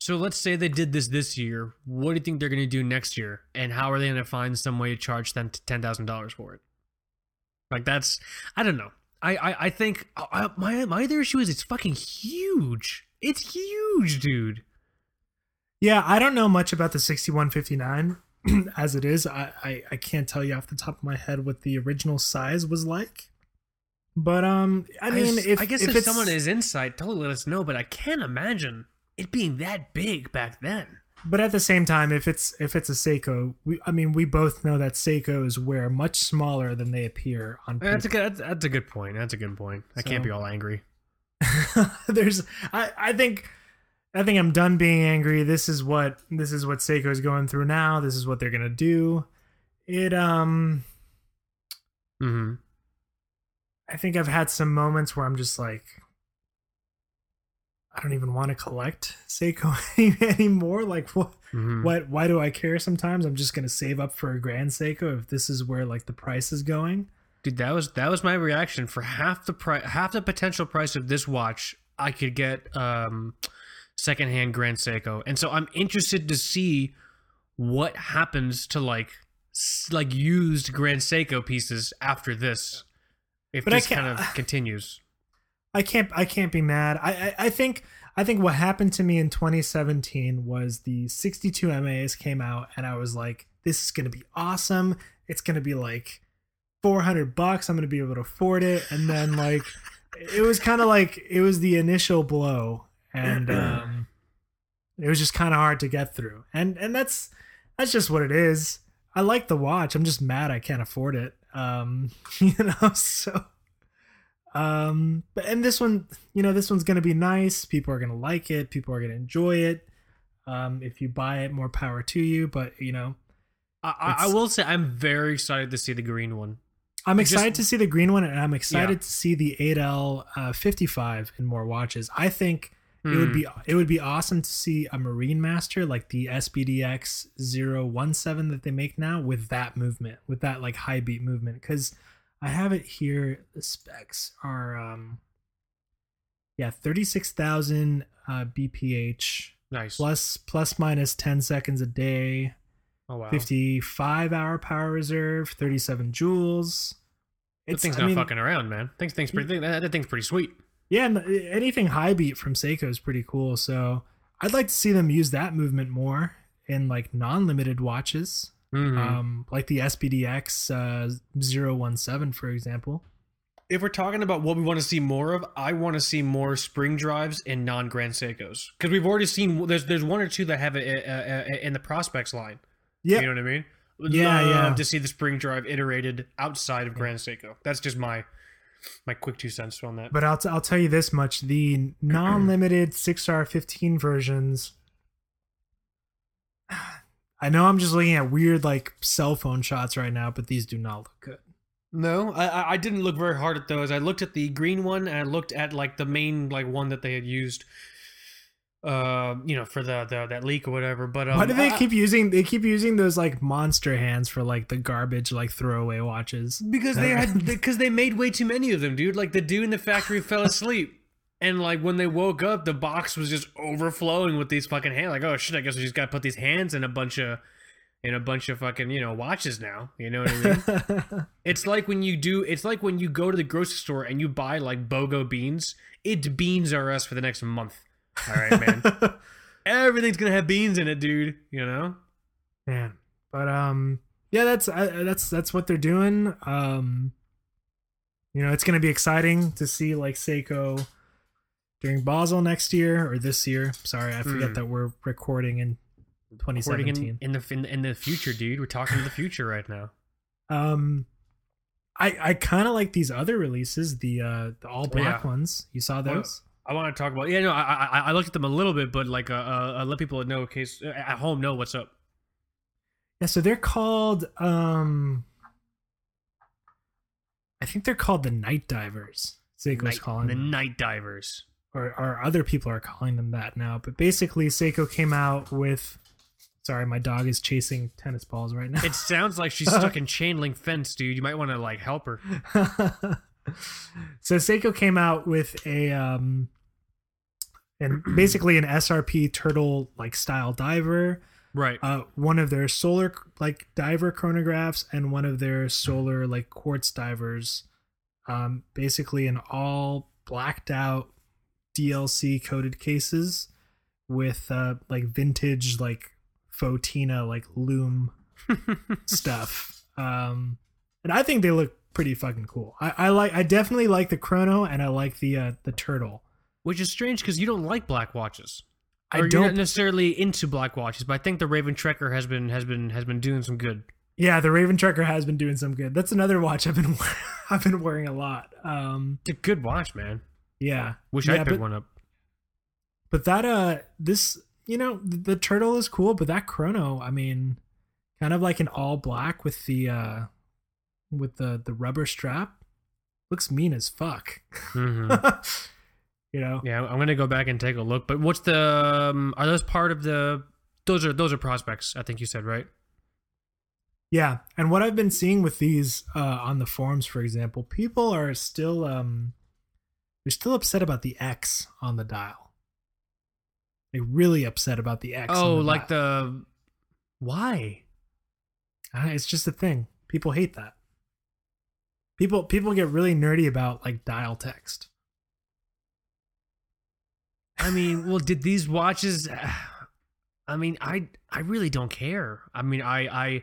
so let's say they did this this year. What do you think they're going to do next year? And how are they going to find some way to charge them ten thousand dollars for it? Like that's I don't know. I I, I think I, my my other issue is it's fucking huge. It's huge, dude. Yeah, I don't know much about the sixty one fifty nine as it is. I, I I can't tell you off the top of my head what the original size was like. But um, I mean, just- if I guess if, if, someone is inside, totally let us know. But I can't imagine it being that big back then. But at the same time, if it's if it's a Seiko, we I mean we both know that Seikos wear much smaller than they appear on That's a good. That's, that's a good point. That's a good point. I can't be all angry. There's I I think I think I'm done being angry. This is what this is what Seiko's going through now. This is what they're gonna do. It um Mm-hmm. I think I've had some moments where I'm just like I don't even want to collect Seiko anymore. Like what Mm-hmm. what why do I care sometimes? I'm just gonna save up for a grand Seiko if this is where like the price is going. Dude, that was that was my reaction. For half the price, half the potential price of this watch, I could get um, secondhand Grand Seiko, and so I'm interested to see what happens to like like used Grand Seiko pieces after this, if But this kind of continues. I can't I can't be mad. I, I I think I think what happened to me in 2017 was the 62 MAs came out and I was like, this is gonna be awesome. It's gonna be like 400 bucks. I'm gonna be able to afford it. And then like it was kind of like it was the initial blow and um it was just kind of hard to get through. And and that's that's just what it is. I like the watch. I'm just mad I can't afford it. Um you know so um but and this one you know this one's gonna be nice people are gonna like it people are gonna enjoy it um if you buy it more power to you but you know I, I, will say I'm very excited to see the green one. i'm Just- excited to see the green one and i'm excited Yeah. to see the 8l uh, 55 in more watches i think it would Hmm. be it would be awesome to see a marine master like the sbdx 017 that they make now with that movement with that like high beat movement because i have it here the specs are um yeah 36000 uh bph nice. plus plus minus 10 seconds a day oh wow, 55 hour power reserve 37 joules that thing's I not mean, fucking around, man. Thing's thing's pretty. That, that thing's pretty sweet. Yeah n- anything high beat from seiko is pretty cool so i'd like to see them use that movement more in like non-limited watches Mhm. um like the sbdx uh 017 for example if we're talking about what we want to see more of, I want to see more spring drives in non Grand Seikos because we've already seen there's there's one or two that have it uh, uh, in the Prospex line. yeah You know what I mean? Yeah, love yeah. To see the spring drive iterated outside of Grand Seiko. That's just my my quick two cents on that. But I'll, t- I'll tell you this much: the non-limited 6R15 versions. I know I'm just looking at weird like cell phone shots right now, but these do not look good. No, I I- I didn't look very hard at those. I looked at the green one and I looked at like the main like one that they had used. Uh, you know, for the, the that leak or whatever. But um, Why do they I- keep using? They keep using those like monster hands for like the garbage like throwaway watches. Because they had because they made way too many of them, dude. Like the dude in the factory fell asleep. And like when they woke up, the box was just overflowing with these fucking hands. Like, oh shit, I guess we just gotta put these hands in a bunch of in a bunch of fucking you know watches now. You know what I mean? it's like when you do. It's like when you go to the grocery store and you buy like BOGO beans. It's beans are us for the next month. All right, man. Everything's gonna have beans in it, dude. You know. Man, but um, yeah, that's uh, that's that's what they're doing. Um, you know, it's gonna be exciting to see like Seiko during Basel next year or this year. Sorry, I forget Hmm. that we're recording in Recording 2017. in, in the in, in the future, dude. We're talking to the future right now. Um, I I kind of like these other releases, the uh the all black Yeah. ones. You saw those? I want to talk about. Yeah, no, I, I I looked at them a little bit, but like, uh, uh, uh let people know in case uh, at home know what's up. Yeah, so they're called um I think they're called the Night Divers. Seiko's Night, calling the them. night divers. or, or other people are calling them that now. But basically, Seiko came out with. Sorry, my dog is chasing tennis balls right now. It sounds like she's stuck in chain link fence, dude. You might want to like help her. so Seiko came out with a um, and basically an SRP turtle like style diver. Right. Uh, one of their solar like diver chronographs and one of their solar like quartz divers. Um, basically an all blacked out DLC coated cases with uh like vintage like fauxtina like loom stuff. Um, and I think they look pretty fucking cool. I, I like I definitely like the chrono and I like the uh the turtle. Which is strange because you don't like black watches. I Or You're don't necessarily into black watches, but I think the Raven Trekker has been has been has been doing some good. Yeah, the Raven Trekker has been doing some good. That's another watch I've been I've been wearing a lot. Um, It's a good watch, man. yeah, Wish yeah, I'd pick one up. But that uh, this you know the, the turtle is cool, but that chrono, I mean, kind of like an all black with the uh, with the the rubber strap, looks mean as fuck. hmm you know, Yeah, I'm gonna go back and take a look. But what's the? Um, are those part of the? Those are those are Prospex. I think you said right. Yeah, and what I've been seeing with these uh, on the forums, for example, people are still um, they're still upset about the X on the dial. They're really upset about the X. Oh, on the like dial. the. Why? Uh, it's just a thing. People hate that. People people get really nerdy about like dial text. I mean, well, did these watches? I mean, I I really don't care. I mean, I I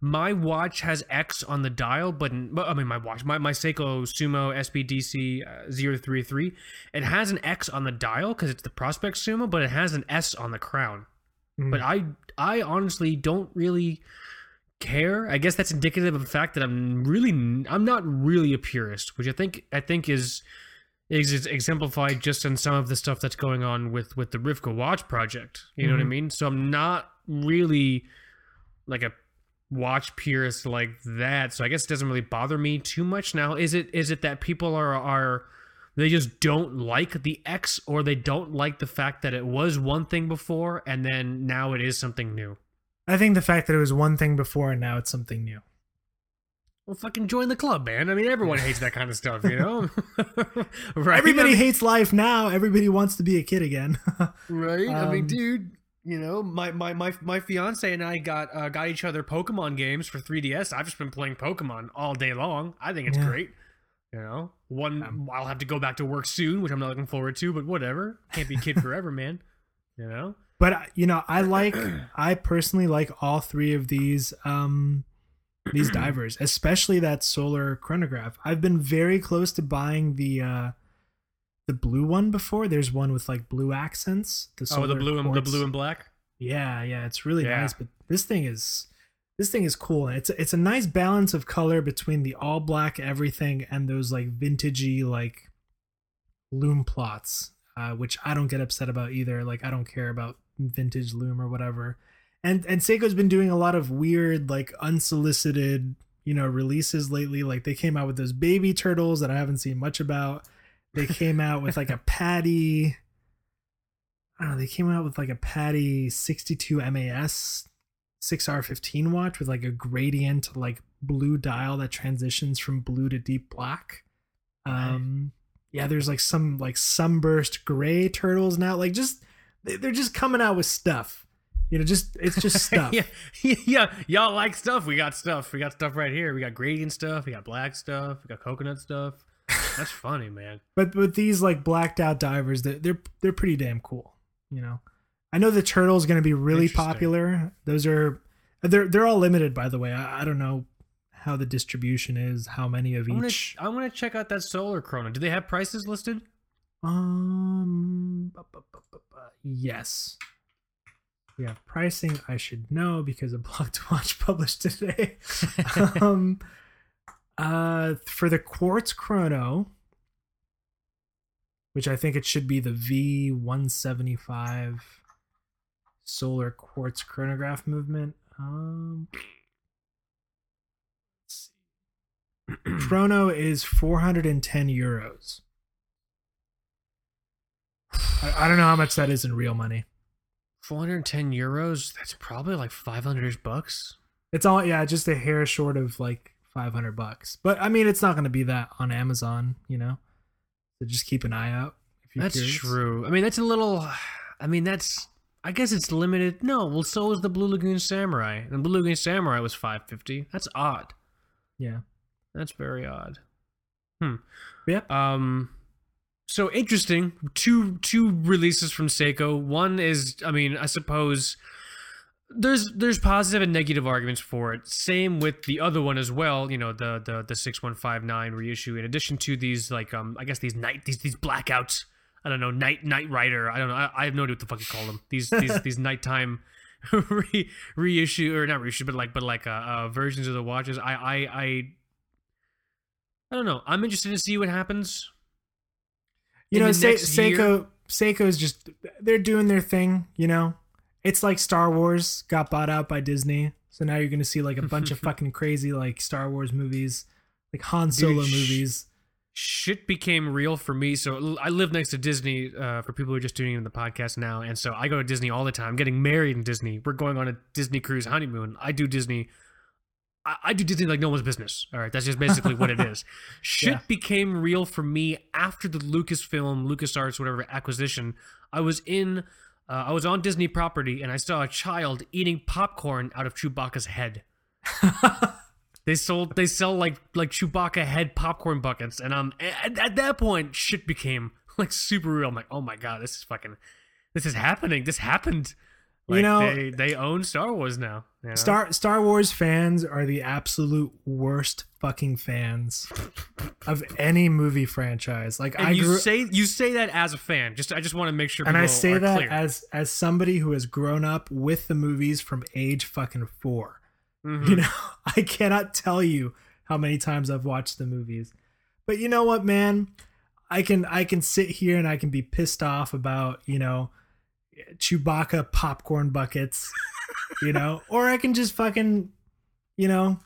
my watch has X on the dial, but, but I mean, my watch, my my Seiko Sumo SBDC uh, 033, it has an X on the dial because it's the Prospect Sumo, but it has an S on the crown. Mm. But I I honestly don't really care. I guess that's indicative of the fact that I'm really I'm not really a purist, which I think I think is is exemplified just in some of the stuff that's going on with with the Rivka watch project. You know what I Mhm. mean? So I'm not really like a watch purist like that. So I guess it doesn't really bother me too much. Now, is it is it that people are are they just don't like the X or they don't like the fact that it was one thing before and then now it is something new? I think the fact that it was one thing before and now it's something new. Well, fucking join the club, man. I mean, everyone hates that kind of stuff, you know? right? Everybody I mean, hates life now. Everybody wants to be a kid again. right? I mean, Um, dude, you know, my my my my fiance and I got uh, got each other Pokemon games for 3DS. I've just been playing Pokemon all day long. I think it's Yeah. great. You know, one Um, I'll have to go back to work soon, which I'm not looking forward to, but whatever. Can't be a kid forever, man. You know? But uh, you know, I like I personally like all three of these um these divers, especially that solar chronograph. I've been very close to buying the uh the blue one before. There's one with like blue accents. The Oh, the solar blue and the blue and black. Yeah, yeah, it's really Yeah. nice. But this thing is this thing is cool. And it's it's a nice balance of color between the all black everything and those like vintagey like loom plots, uh, which I don't get upset about either. Like I don't care about vintage loom or whatever. And and Seiko's been doing a lot of weird like unsolicited you know releases lately. Like they came out with those baby turtles that I haven't seen much about. They came out with like a PADI. I don't know. They came out with like a PADI 62 MAS 6R15 watch with like a gradient like blue dial that transitions from blue to deep black. Um, yeah, there's like some like sunburst gray turtles now. Like just they're just coming out with stuff. You know, just it's just stuff. yeah, yeah. Y'all like stuff. We got stuff. We got stuff right here. We got gradient stuff. We got black stuff. We got coconut stuff. That's funny, man. But with these like blacked out divers, they're they're, they're pretty damn cool. You know, I know the turtle is going to be really popular. Those are they're they're all limited, by the way. I, I don't know how the distribution is, how many of I'm gonna, each. I'm gonna check out that solar chrono. Do they have prices listed? Um, yes. We have pricing. I should know because a blog to watch published today. um, uh, for the quartz chrono, which I think it should be the V one seventy five solar quartz chronograph movement. Um, let's see. chrono is four hundred and ten euros. I, I don't know how much that is in real money. 410 euros. That's probably like 500 bucks. It's all yeah, just a hair short of like five hundred bucks. But I mean, it's not going to be that on Amazon, you know. So just keep an eye out. That's curious. true. I mean, that's a little. I mean, that's. I guess it's limited. No, well, so is the Blue Lagoon Samurai. And Blue Lagoon Samurai was 550. That's odd. Yeah. That's very odd. Hmm. Yep. Um. So interesting. Two two releases from Seiko. One is, I mean, I suppose there's there's positive and negative arguments for it. Same with the other one as well. You know, the the the six one five nine reissue. In addition to these, like um, I guess these night these these blackouts. I don't know, night night rider. I don't know. I, I have no idea what the fuck you call them. These these these nighttime re, reissue or not reissue, but like but like uh, uh versions of the watches. I I I I don't know. I'm interested to see what happens. You know, Se- Seiko Seiko's just they're doing their thing, you know. It's like Star Wars got bought out by Disney. So now you're going to see like a bunch of fucking crazy like Star Wars movies, like Han Solo sh- movies. shit became real for me. So I live next to Disney. Uh, for people who are just tuning in the podcast now, and so I go to Disney all the time. I'm getting married in Disney. We're going on a Disney cruise honeymoon. I do Disney. I, I do Disney like no one's business. All right, that's just basically what it is. Shit Yeah. became real for me after the Lucasfilm, LucasArts, whatever acquisition. I was in. Uh, I was on Disney property and I saw a child eating popcorn out of Chewbacca's head. They sold they sell like like Chewbacca head popcorn buckets, and um at, at that point shit became like super real. I'm like, oh my god, this is fucking this is happening. This happened. You know- they they own Star Wars now. you know? Star Star Wars fans are the absolute worst fucking fans of any movie franchise. Like and I you grew say you say that as a fan. Just I just want to make sure. and I say that clear. as as somebody who has grown up with the movies from age fucking 4. Mhm. You know, I cannot tell you how many times I've watched the movies. But you know what, man? I can I can sit here and I can be pissed off about, you know, Chewbacca popcorn buckets, you know, or I can just fucking, you know,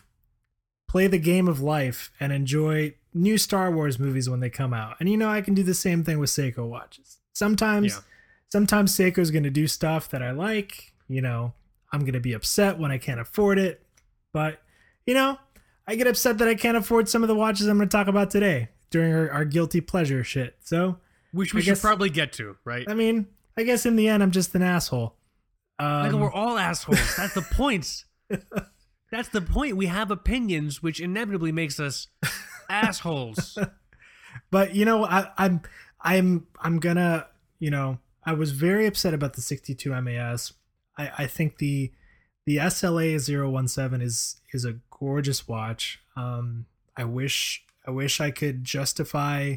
play the game of life and enjoy new Star Wars movies when they come out. And you know, I can do the same thing with Seiko watches. Sometimes Yeah. sometimes Seiko's going to do stuff that I like, you know, I'm going to be upset when I can't afford it. But, you know, I get upset that I can't afford some of the watches I'm going to talk about today during our, our guilty pleasure shit. So, which we I should guess- probably get to, right? I mean, I guess in the end, I'm just an asshole. Um, we're all assholes. That's the point. That's the point. We have opinions, which inevitably makes us assholes. but you know, I, I'm, I'm, I'm gonna, you know, I was very upset about the 62 MAS. I, I think the, the SLA 017 is is a gorgeous watch. Um, I wish, I wish I could justify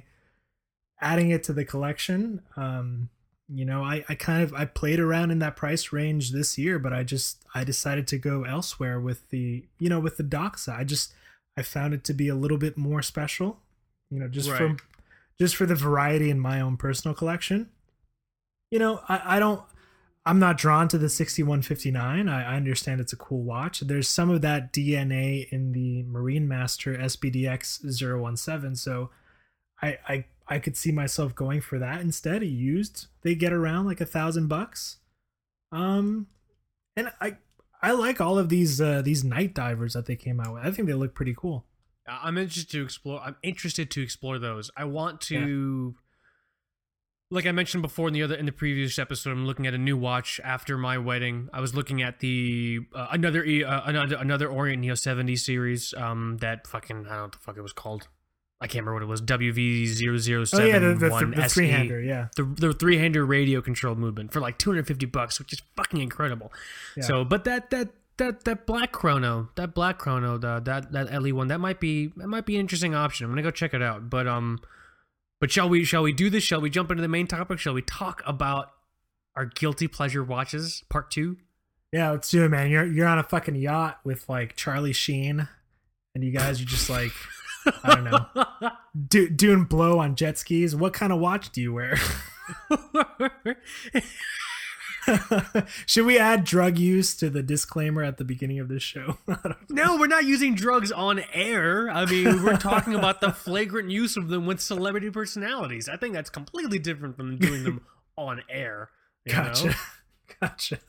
adding it to the collection. Um, you know, I, I kind of I played around in that price range this year, but I just I decided to go elsewhere with the you know with the Doxa. I just I found it to be a little bit more special, you know, just Right. from just for the variety in my own personal collection. You know, I, I don't I'm not drawn to the 6159. I, I understand it's a cool watch. There's some of that DNA in the Marine Master SBDX 017, so I I I could see myself going for that instead. A used, they get around like a thousand bucks. Um, and I I like all of these uh, these night divers that they came out with. I think they look pretty cool. I'm interested to explore. I'm interested to explore those. I want to. like I mentioned before in the other in the previous episode, I'm looking at a new watch after my wedding. I was looking at the uh, another E- uh, another another Orient Neo 70 series. Um, that fucking I don't know what the fuck it was called. I can't remember what it was. WV007 Oh yeah, the, the, one the three hander. Yeah. the the three hander radio controlled movement for like 250 bucks, which is fucking incredible. Yeah. So, but that that that that black chrono, that black chrono, the, that that LE one, that might be that might be an interesting option. I'm gonna go check it out. But um, but shall we shall we do this? Shall we jump into the main topic? Shall we talk about our guilty pleasure watches, part two? Yeah, let's do it, man. You're you're on a fucking yacht with like Charlie Sheen, and you guys are just like I don't know, do, doing blow on jet skis. What kind of watch do you wear? Should we add drug use to the disclaimer at the beginning of this show? I don't know. no, we're not using drugs on air. I mean, we're talking about the flagrant use of them with celebrity personalities. I think that's completely different from doing them on air. you know? gotcha, gotcha.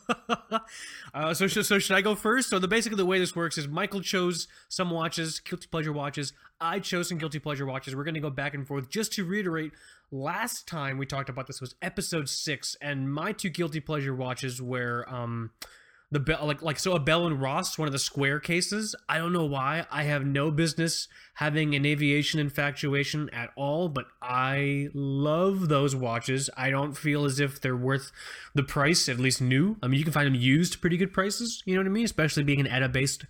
uh, so, so, so should I go first? So the basically the way this works is Michael chose some watches, guilty pleasure watches. I chose some guilty pleasure watches. We're going to go back and forth. Just to reiterate, last time we talked about this was episode six, and my two guilty pleasure watches were um the Bell like like so a Bell and Ross, one of the square cases. I don't know why. I have no business having an aviation infatuation at all, but I love those watches. I don't feel as if they're worth the price, at least new. I mean, you can find them used pretty good prices. You know what I mean? Especially being an ETA based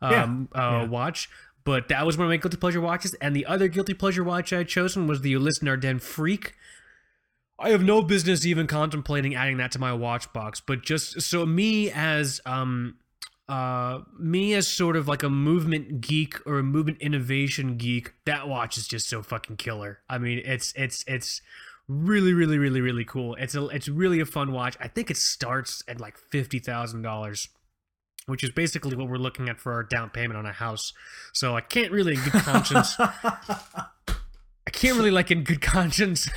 um, uh, yeah. watch. But that was one of my guilty pleasure watches, and the other guilty pleasure watch I had chosen was the Ulysse Nardin Freak. I have no business even contemplating adding that to my watch box, but just so me as um uh me as sort of like a movement geek or a movement innovation geek, that watch is just so fucking killer. I mean, it's it's it's really really really really cool. It's a it's really a fun watch. I think it starts at like fifty thousand dollars. Which is basically what we're looking at for our down payment on a house. So I can't really, in good conscience, I can't really like in good conscience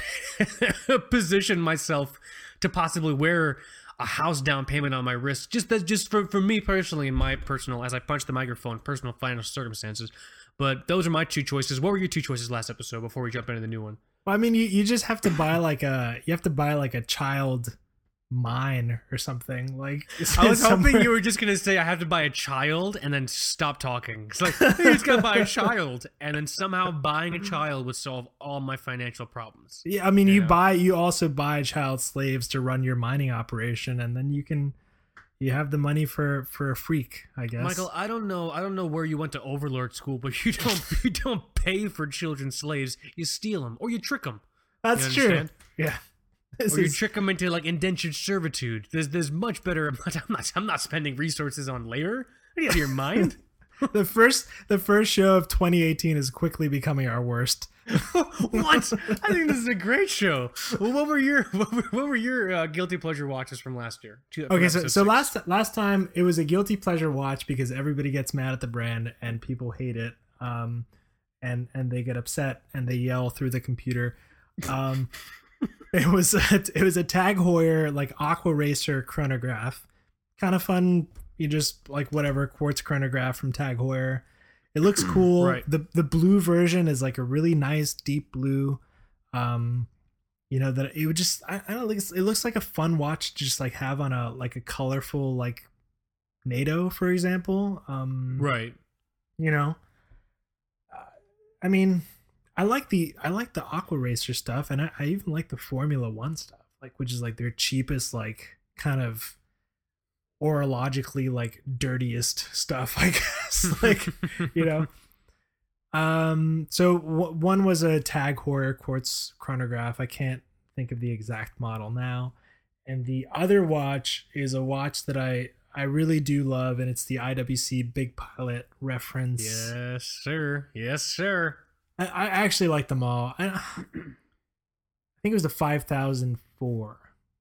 position myself to possibly wear a house down payment on my wrist. Just that, just for, for me personally, in my personal, as I punch the microphone, personal financial circumstances. But those are my two choices. What were your two choices last episode before we jump into the new one? Well, I mean, you, you just have to buy like a you have to buy like a child mine or something. Like I was hoping you were just gonna say I have to buy a child and then stop talking. It's like you just gotta buy a child, and then somehow buying a child would solve all my financial problems. Yeah, I mean, you know? buy you also buy child slaves to run your mining operation, and then you can you have the money for for a freak, I guess. Michael, I don't know. I don't know where you went to Overlord school, but you don't you don't pay for children slaves. You steal them or you trick them. that's you true. Yeah, this or you is, trick them into like indentured servitude. There's there's much better. I'm not I'm not, spending resources on labor. Are you out of your mind? the first the first show of 2018 is quickly becoming our worst. what? I think this is a great show. Well, what were your what were, what were your uh, guilty pleasure watches from last year? Two- Okay, so so last last time it was a guilty pleasure watch because everybody gets mad at the brand and people hate it, um, and and they get upset and they yell through the computer. Um, it was a, it was a Tag Heuer like Aqua Racer chronograph, kind of fun. You just like whatever quartz chronograph from Tag Heuer. It looks cool. Right. The the blue version is like a really nice deep blue. Um, you know that it would just I, I don't think it looks like a fun watch to just like have on a like a colorful like NATO for example. Um, right. you know uh, i mean i like the i like the aqua racer stuff and I, I even like the formula one stuff like which is like their cheapest like kind of horologically like dirtiest stuff i guess like you know um so w- one was a tag heuer quartz chronograph i can't think of the exact model now and the other watch is a watch that i i really do love and it's the iwc big pilot reference yes, sir. Yes, sir. I, I actually like them all. I, I think it was the five thousand four,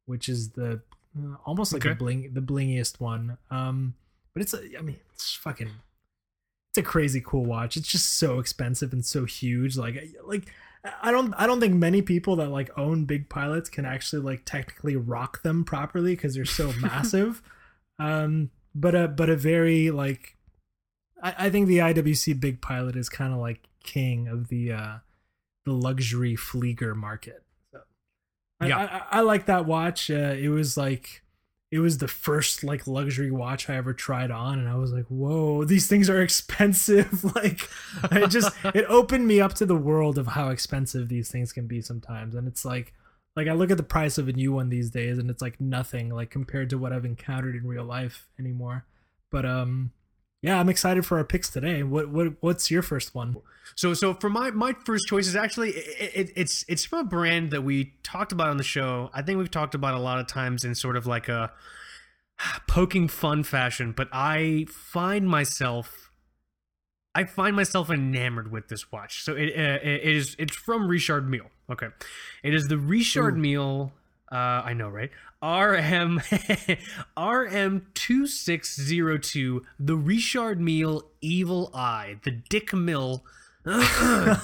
which is the uh, almost like the Okay. bling the blingiest one. Um, but it's a, I mean, it's fucking, it's a crazy cool watch. It's just so expensive and so huge. Like, like I don't, I don't think many people that like own big pilots can actually like technically rock them properly because they're so massive. Um, but a, but a very like, I, I think the IWC big pilot is kind of like king of the uh the luxury Flieger market. So Yeah, I, I, I like that watch. Uh, it was like it was the first like luxury watch I ever tried on, and I was like, "Whoa, these things are expensive!" like, it just it opened me up to the world of how expensive these things can be sometimes, and it's like, like I look at the price of a new one these days, and it's like nothing like compared to what I've encountered in real life anymore. But um, yeah, I'm excited for our picks today. What what what's your first one? So so for my my first choice is actually it, it, it's it's from a brand that we talked about on the show. I think we've talked about a lot of times in sort of like a poking fun fashion, but I find myself I find myself enamored with this watch. So it uh, it is it's from Richard Mille. Okay, it is the Richard Ooh. Mille. Uh, I know, right? RM RM2602, the Richard Mille Evil Eye, the Dick Mill the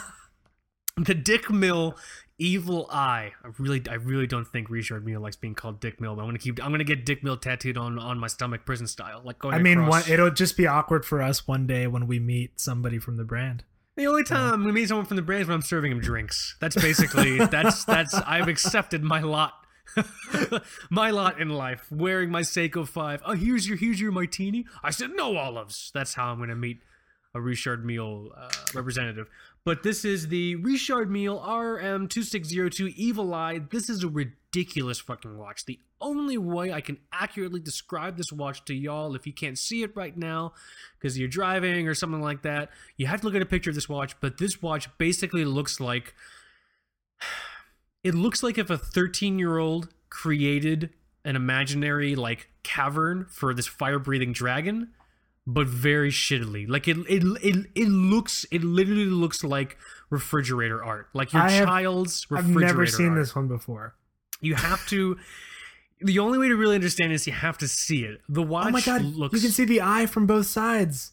Dick Mill Evil Eye. I really I really don't think Richard Mille likes being called Dick Mill, but I'm gonna keep I'm gonna get Dick Mill tattooed on on my stomach prison style. Like going I mean one, it'll just be awkward for us one day when we meet somebody from the brand. The only time yeah. we meet someone from the brand is when I'm serving him drinks. That's basically that's that's I've accepted my lot my lot in life, wearing my Seiko 5. Oh, here's your here's your martini. I said no olives. That's how I'm gonna meet a Richard Mille uh, representative. But this is the Richard Mille RM2602 Evil Eye. This is a ridiculous fucking watch. The only way I can accurately describe this watch to y'all, if you can't see it right now because you're driving or something like that, you have to look at a picture of this watch. But this watch basically looks like it looks like if a 13 year old created an imaginary like cavern for this fire breathing dragon but very shittily. Like it it, it it looks it literally looks like refrigerator art. Like your have, child's refrigerator i've never seen art. this one before. You have to the only way to really understand is you have to see it. The watch oh my god looks, you can see the eye from both sides.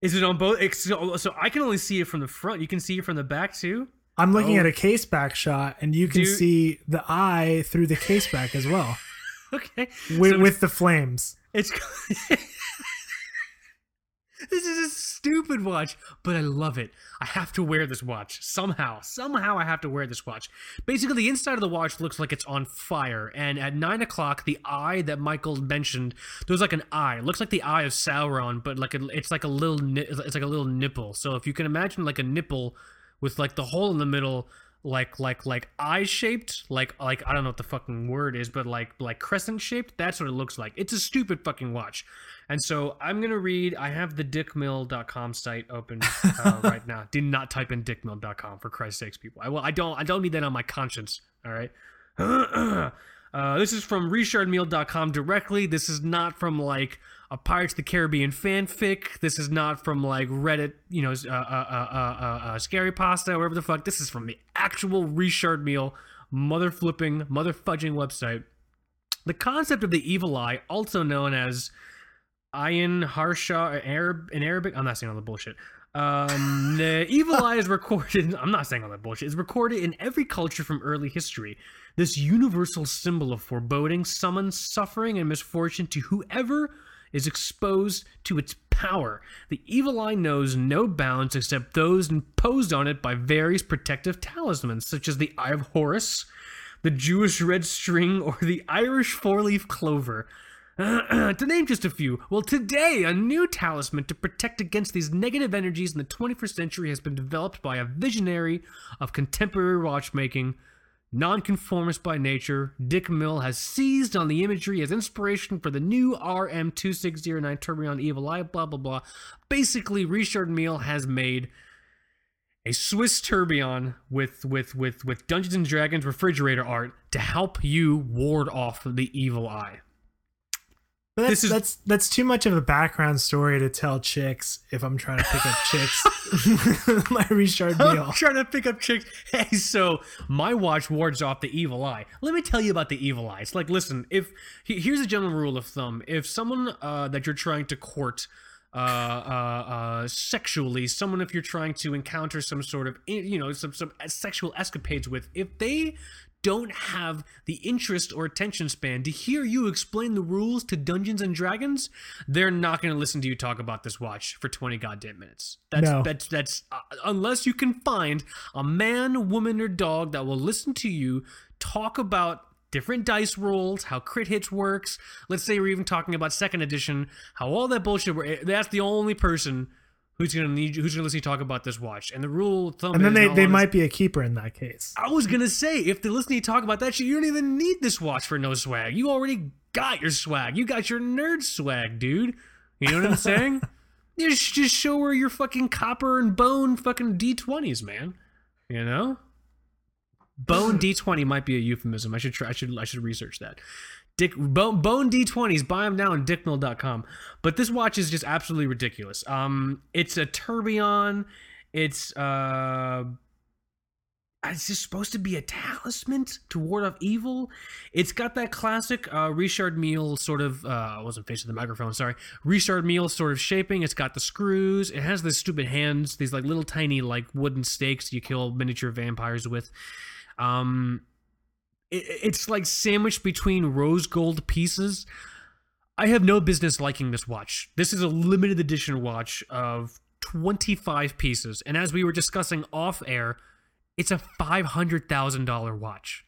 Is it on both? So, so i can only see it from the front. You can see it from the back too I'm looking oh. at a case back shot, and you can see the eye through the case back as well. okay, with, so with the flames. It's this is a stupid watch, but I love it. I have to wear this watch somehow. Somehow I have to wear this watch. Basically, the inside of the watch looks like it's on fire, and at nine o'clock, the eye that Michael mentioned, there's like an eye. It looks like the eye of Sauron, but like a, it's like a little, it's like a little nipple. So if you can imagine like a nipple with like the hole in the middle like like like eye shaped like like i don't know what the fucking word is but like like crescent shaped that's what it looks like. It's a stupid fucking watch. And so i'm gonna read i have the dickmill.com site open uh, right now. Did not type in dickmill.com for christ's sakes people. I well i don't i don't need that on my conscience all right uh, this is from richardmille.com directly this is not from like a Pirates of the Caribbean fanfic. This is not from like Reddit, you know, uh, uh, uh, scary pasta, whatever the fuck. This is from the actual Richard Mille mother flipping, mother fudging website. The concept of the evil eye, also known as Ayin Harsha Arab in Arabic. I'm not saying all the bullshit. Um, the evil eye is recorded. I'm not saying all that bullshit. It's recorded in every culture from early history. This universal symbol of foreboding summons suffering and misfortune to whoever is exposed to its power. The evil eye knows no bounds except those imposed on it by various protective talismans, such as the Eye of Horus, the Jewish red string, or the Irish four leaf clover. to name just a few, well, today a new talisman to protect against these negative energies in the 21st century has been developed by a visionary of contemporary watchmaking Nonconformist by nature, Dick Mill has seized on the imagery as inspiration for the new RM2609 Tourbillon Evil Eye, blah, blah, blah. Basically, Richard Mill has made a Swiss Turbion with, with, with, with Dungeons Dragons refrigerator art to help you ward off the evil eye. But that's, is, that's that's too much of a background story to tell chicks if I'm trying to pick up chicks. my Richard Mille. I'm trying to pick up chicks. Hey, so my watch wards off the evil eye. Let me tell you about the evil eye. It's like, listen, if here's a general rule of thumb: if someone uh, that you're trying to court uh, uh, uh, sexually, someone if you're trying to encounter some sort of you know some some sexual escapades with, if they don't have the interest or attention span to hear you explain the rules to Dungeons and Dragons, they're not going to listen to you talk about this watch for 20 goddamn minutes. That's No. that's that's uh, unless you can find a man, woman or dog that will listen to you talk about different dice rolls, how crit hits works. Let's say we're even talking about second edition, how all that bullshit That's the only person who's gonna need who's gonna listen to you talk about this watch. And the rule of thumb And then they, they might be a keeper in that case. I was gonna say if they're listening to you talk about that shit, you don't even need this watch for no swag. You already got your swag. You got your nerd swag, dude. You know what I'm saying? just just show her your fucking copper and bone fucking D20s, man. You know? Bone D20 might be a euphemism. I should try I should I should research that. Dick Bone, Bone D20s, buy them now on dickmill.com. But this watch is just absolutely ridiculous. Um it's a tourbillon. It's uh it's just supposed to be a talisman to ward off evil. It's got that classic uh, Richard Mille sort of. Uh, I wasn't facing the microphone. Sorry, Richard Mille sort of shaping. It's got the screws. It has these stupid hands. These like little tiny like wooden stakes you kill miniature vampires with. Um, it's like sandwiched between rose gold pieces. I have no business liking this watch. This is a limited edition watch of 25 pieces. And as we were discussing off air, it's a $500,000 watch.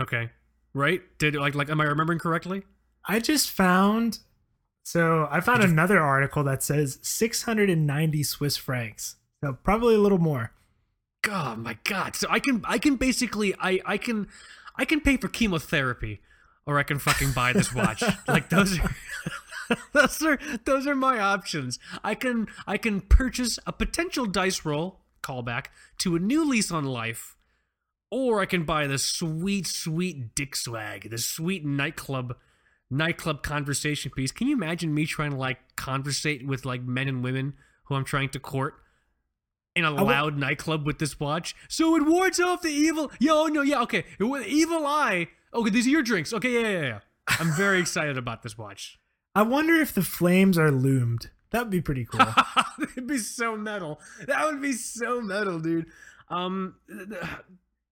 Okay. Right? Did like like am I remembering correctly? I just found so I found another article that says 690 Swiss francs. So probably a little more. God, my god. So I can I can basically I I can I can pay for chemotherapy or I can fucking buy this watch. like those are those are those are my options. I can I can purchase a potential dice roll callback to a new lease on life or I can buy the sweet sweet dick swag, the sweet nightclub nightclub conversation piece. Can you imagine me trying to like conversate with like men and women who I'm trying to court? In a loud nightclub with this watch. So it wards off the evil. Yo, no, yeah, okay. It evil eye. Okay, these are your drinks. Okay, yeah, yeah, yeah. I'm very excited about this watch. I wonder if the flames are loomed. That'd be pretty cool. It'd be so metal. That would be so metal, dude. Um,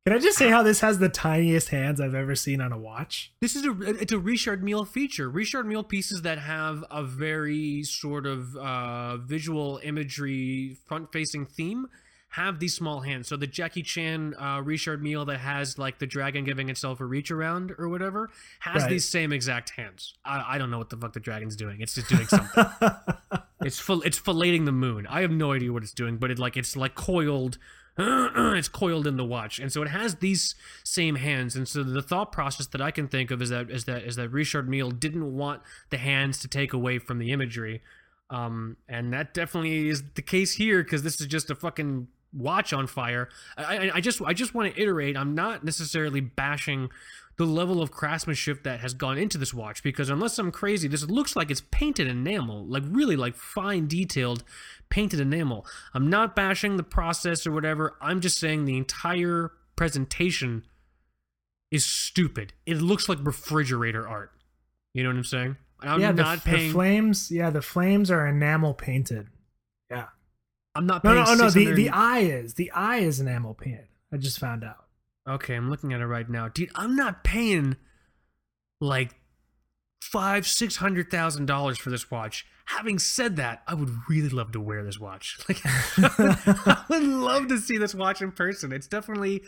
Can I just say how this has the tiniest hands I've ever seen on a watch? this is a it's a Richard Mille feature. Richard Mille pieces that have a very sort of uh, visual imagery front facing theme have these small hands. So the Jackie Chan uh, Richard Mille that has like the dragon giving itself a reach around or whatever has Right. these same exact hands. I, I don't know what the fuck the dragon's doing. It's just doing something. it's full. It's filleting the moon. I have no idea what it's doing, but it like it's like coiled. it's coiled in the watch, and so it has these same hands. And so the thought process that I can think of is that is that is that Richard Mille didn't want the hands to take away from the imagery, um, and that definitely is the case here because this is just a fucking watch on fire. I, I just I just want to iterate. I'm not necessarily bashing the level of craftsmanship that has gone into this watch because unless I'm crazy, this looks like it's painted enamel, like really like fine detailed painted enamel. I'm not bashing the process or whatever. I'm just saying the entire presentation is stupid. It looks like refrigerator art. You know what I'm saying? I'm yeah, the, not the paying. flames. Yeah, the flames are enamel painted. Yeah. I'm not No, paying. no, oh, no. The the eye is the eye is enamel painted. I just found out. Okay, I'm looking at it right now, dude. I'm not paying like five, six hundred thousand dollars for this watch. Having said that, I would really love to wear this watch. Like, I would love to see this watch in person. It's definitely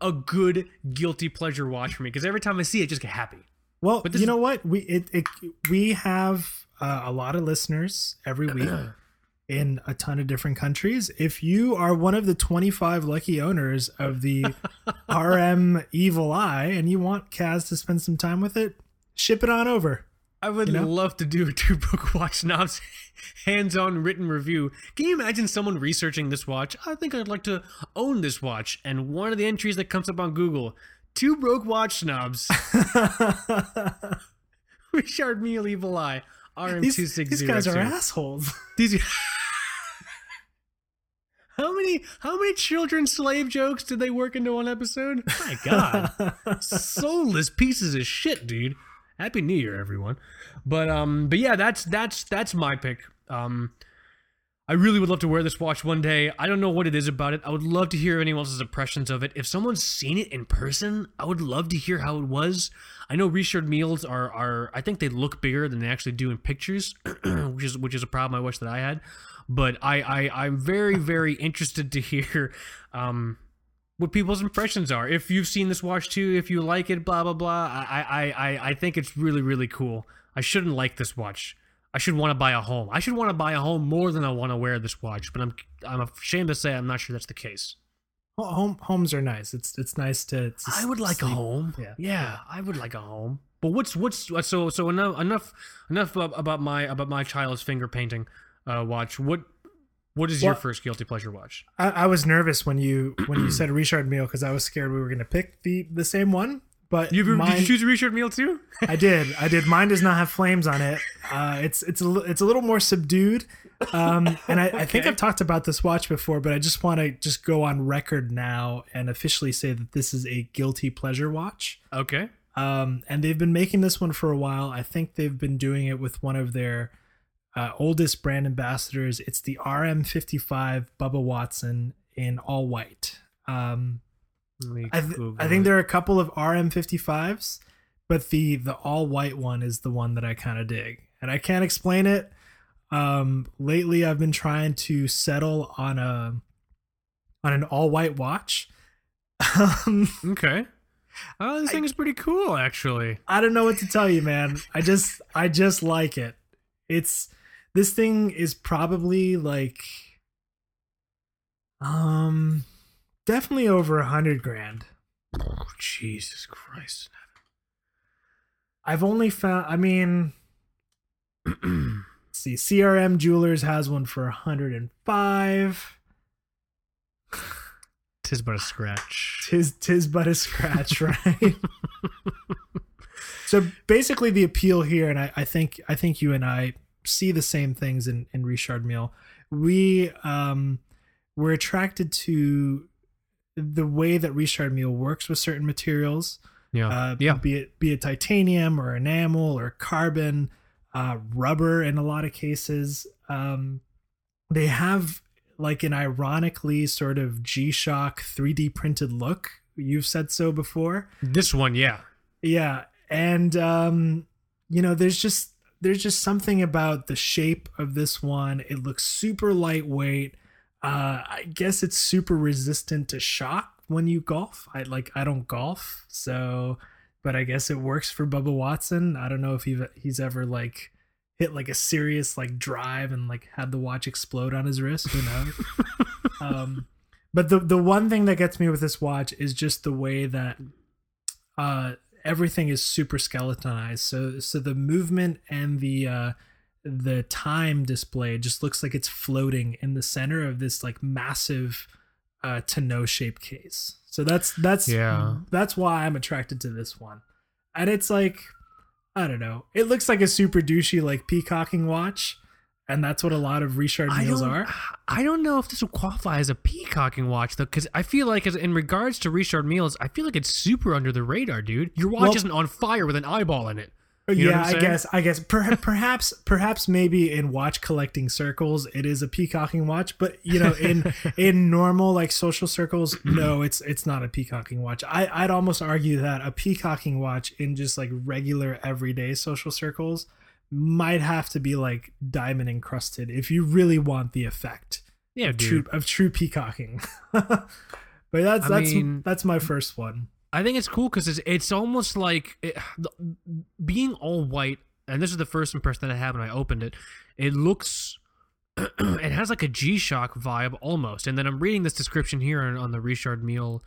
a good guilty pleasure watch for me because every time I see it, I just get happy. Well, But you know what? We it, it we have uh, a lot of listeners every week in a ton of different countries. If you are one of the 25 lucky owners of the RM Evil Eye and you want Kaz to spend some time with it, ship it on over. I would You know? love to do a two broke watch snobs hands-on written review. Can you imagine someone researching this watch? I think I'd like to own this watch, and one of the entries that comes up on Google: two broke watch snobs. Richard Mille Evil Eye RM these, two these guys are assholes. These. How many how many children slave jokes did they work into one episode? My God, soulless pieces of shit, dude. Happy New Year, everyone. But um, but yeah, that's that's that's my pick. Um, I really would love to wear this watch one day. I don't know what it is about it. I would love to hear anyone else's impressions of it. If someone's seen it in person, I would love to hear how it was. I know Richard Milles are are I think they look bigger than they actually do in pictures, which is which is a problem I wish that I had. But I, I I'm very very interested to hear um, what people's impressions are. If you've seen this watch too, if you like it, blah blah blah. I I I, I think it's really really cool. I shouldn't like this watch. I should want to buy a home. I should want to buy a home more than I want to wear this watch. But I'm I'm ashamed to say I'm not sure that's the case. Home homes are nice. It's it's nice to. to I would like sleep. a home. Yeah. yeah, I would like a home. But what's what's so so enough enough enough about about my about my child's finger painting uh, watch. What what is your first guilty pleasure watch? I, I was nervous when you when you said Richard Mille because I was scared we were gonna pick the the same one. But You mine, did you choose a Richard Mille too? I did. I did. Mine does not have flames on it. Uh, it's it's a, it's a little more subdued. Um, and I, I think I've talked about this watch before, but I just want to just go on record now and officially say that this is a guilty pleasure watch. okay. Um, and they've been making this one for a while. I think they've been doing it with one of their uh, oldest brand ambassadors. It's the RM55 Bubba Watson in all white. Um, I, th- I think there are a couple of RM55s, but the the all white one is the one that I kind of dig, and I can't explain it. Um, lately, I've been trying to settle on a on an all white watch. Um, Okay. Oh, this thing is pretty cool, actually. I don't know what to tell you, man. I just I just like it. It's this thing is probably like um definitely over a hundred grand. Oh, Jesus Christ. I've only found I mean let's see CRM Jewelers has one for 105. Tis but a scratch. Tis tis but a scratch, right? so basically the appeal here, and I, I think I think you and I see the same things in, in Richard Mille. We um we're attracted to the way that Richard Mille works with certain materials. Yeah. uh, yeah. be it be it titanium or enamel or carbon, uh, rubber in a lot of cases. Um, they have like an ironically sort of G-Shock 3D printed look. You've said so before. This one, yeah. Yeah, and um, you know, there's just there's just something about the shape of this one. It looks super lightweight. Uh, I guess it's super resistant to shock when you golf. I like I don't golf, so but I guess it works for Bubba Watson. I don't know if he he's ever like hit like a serious like drive and like had the watch explode on his wrist. Who knows? um, but the the one thing that gets me with this watch is just the way that uh everything is super skeletonized. So so the movement and the uh the time display just looks like it's floating in the center of this like massive uh tonneau shaped case. So that's that's Yeah. that's why i'm attracted to this one. And it's like i don't know. It looks like a super douchey like peacocking watch and that's what a lot of richard milles are I don't know if this would qualify as a peacocking watch though, because I feel like, as in regards to Richard Milles, I feel like it's super under the radar, dude. Your watch Well- isn't on fire with an eyeball in it. Uh, you know yeah, I guess. I guess. Per- perhaps, perhaps, maybe in watch collecting circles, it is a peacocking watch. But you know, in in normal like social circles, no, it's it's not a peacocking watch. I I'd almost argue that a peacocking watch in just like regular everyday social circles might have to be like diamond encrusted if you really want the effect Yeah, of dude. true of true peacocking. but that's I that's mean- that's my first one. I think it's cool because it's, it's almost like it, being all white, and this is the first impression that I had when I opened it. It looks, it has like a G Shock vibe almost. And then I'm reading this description here on, on the Richard Mille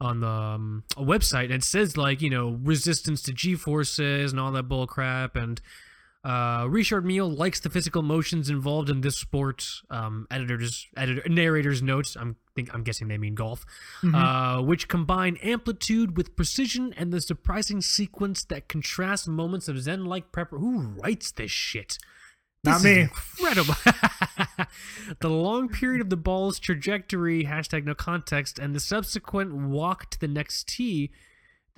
on the um, website, and it says like you know resistance to G forces and all that bull crap, and uh, Richard Mille likes the physical motions involved in this sport. Um, editors, editor, narrators notes. I'm think I'm guessing they mean golf, uh, which combine amplitude with precision and the surprising sequence that contrasts moments of zen-like prep. Who writes this shit? Not This is me. Incredible. the long period of the ball's trajectory, hashtag no context, and the subsequent walk to the next tee.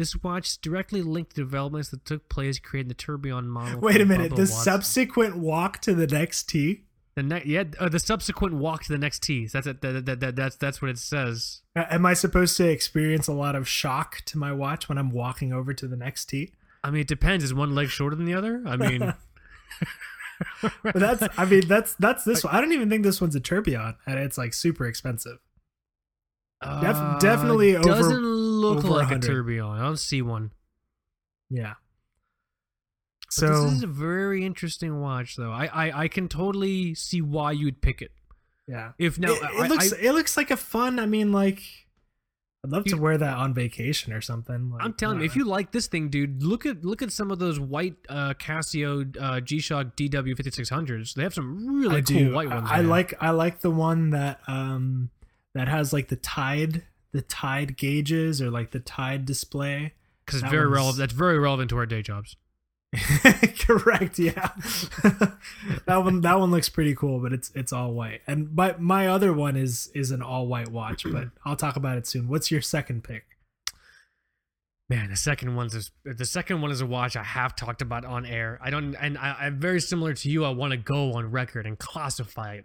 This watch directly linked the developments that took place creating the tourbillon model. Wait a minute. Bubba The Watson. subsequent walk to the next tee. The next, yeah, uh, the subsequent walk to the next tee. That's it. That, that, that, that's that's what it says. Uh, Am I supposed to experience a lot of shock to my watch when I'm walking over to the next tee? I mean, it depends. Is one leg shorter than the other? I mean, But that's I mean that's that's this one. I don't even think this one's a tourbillon, and it's like super expensive. Def- uh, definitely over- look like a 100. tourbillon. I don't see one. Yeah. But So this is a very interesting watch, though. I, I I can totally see why you'd pick it. yeah, If now it, I- looks I, it looks like a fun. I mean, like I'd love to wear that on vacation or something. Like, I'm telling you, if you like this thing, dude, look at look at some of those white uh, Casio uh, G-Shock DW5600s. They have some really I cool do, white ones. I, I like I like the one that um that has like the tide the tide gauges or like the tide display. because it's very one's- relevant. That's very relevant to our day jobs. Correct, yeah. that one that one looks pretty cool, but it's it's all white. And my my other one is is an all white watch, but I'll talk about it soon. What's your second pick? Man, the second one's is, the second one is a watch I have talked about on air. I don't, and I, I'm very similar to you. I want to go on record and classify it.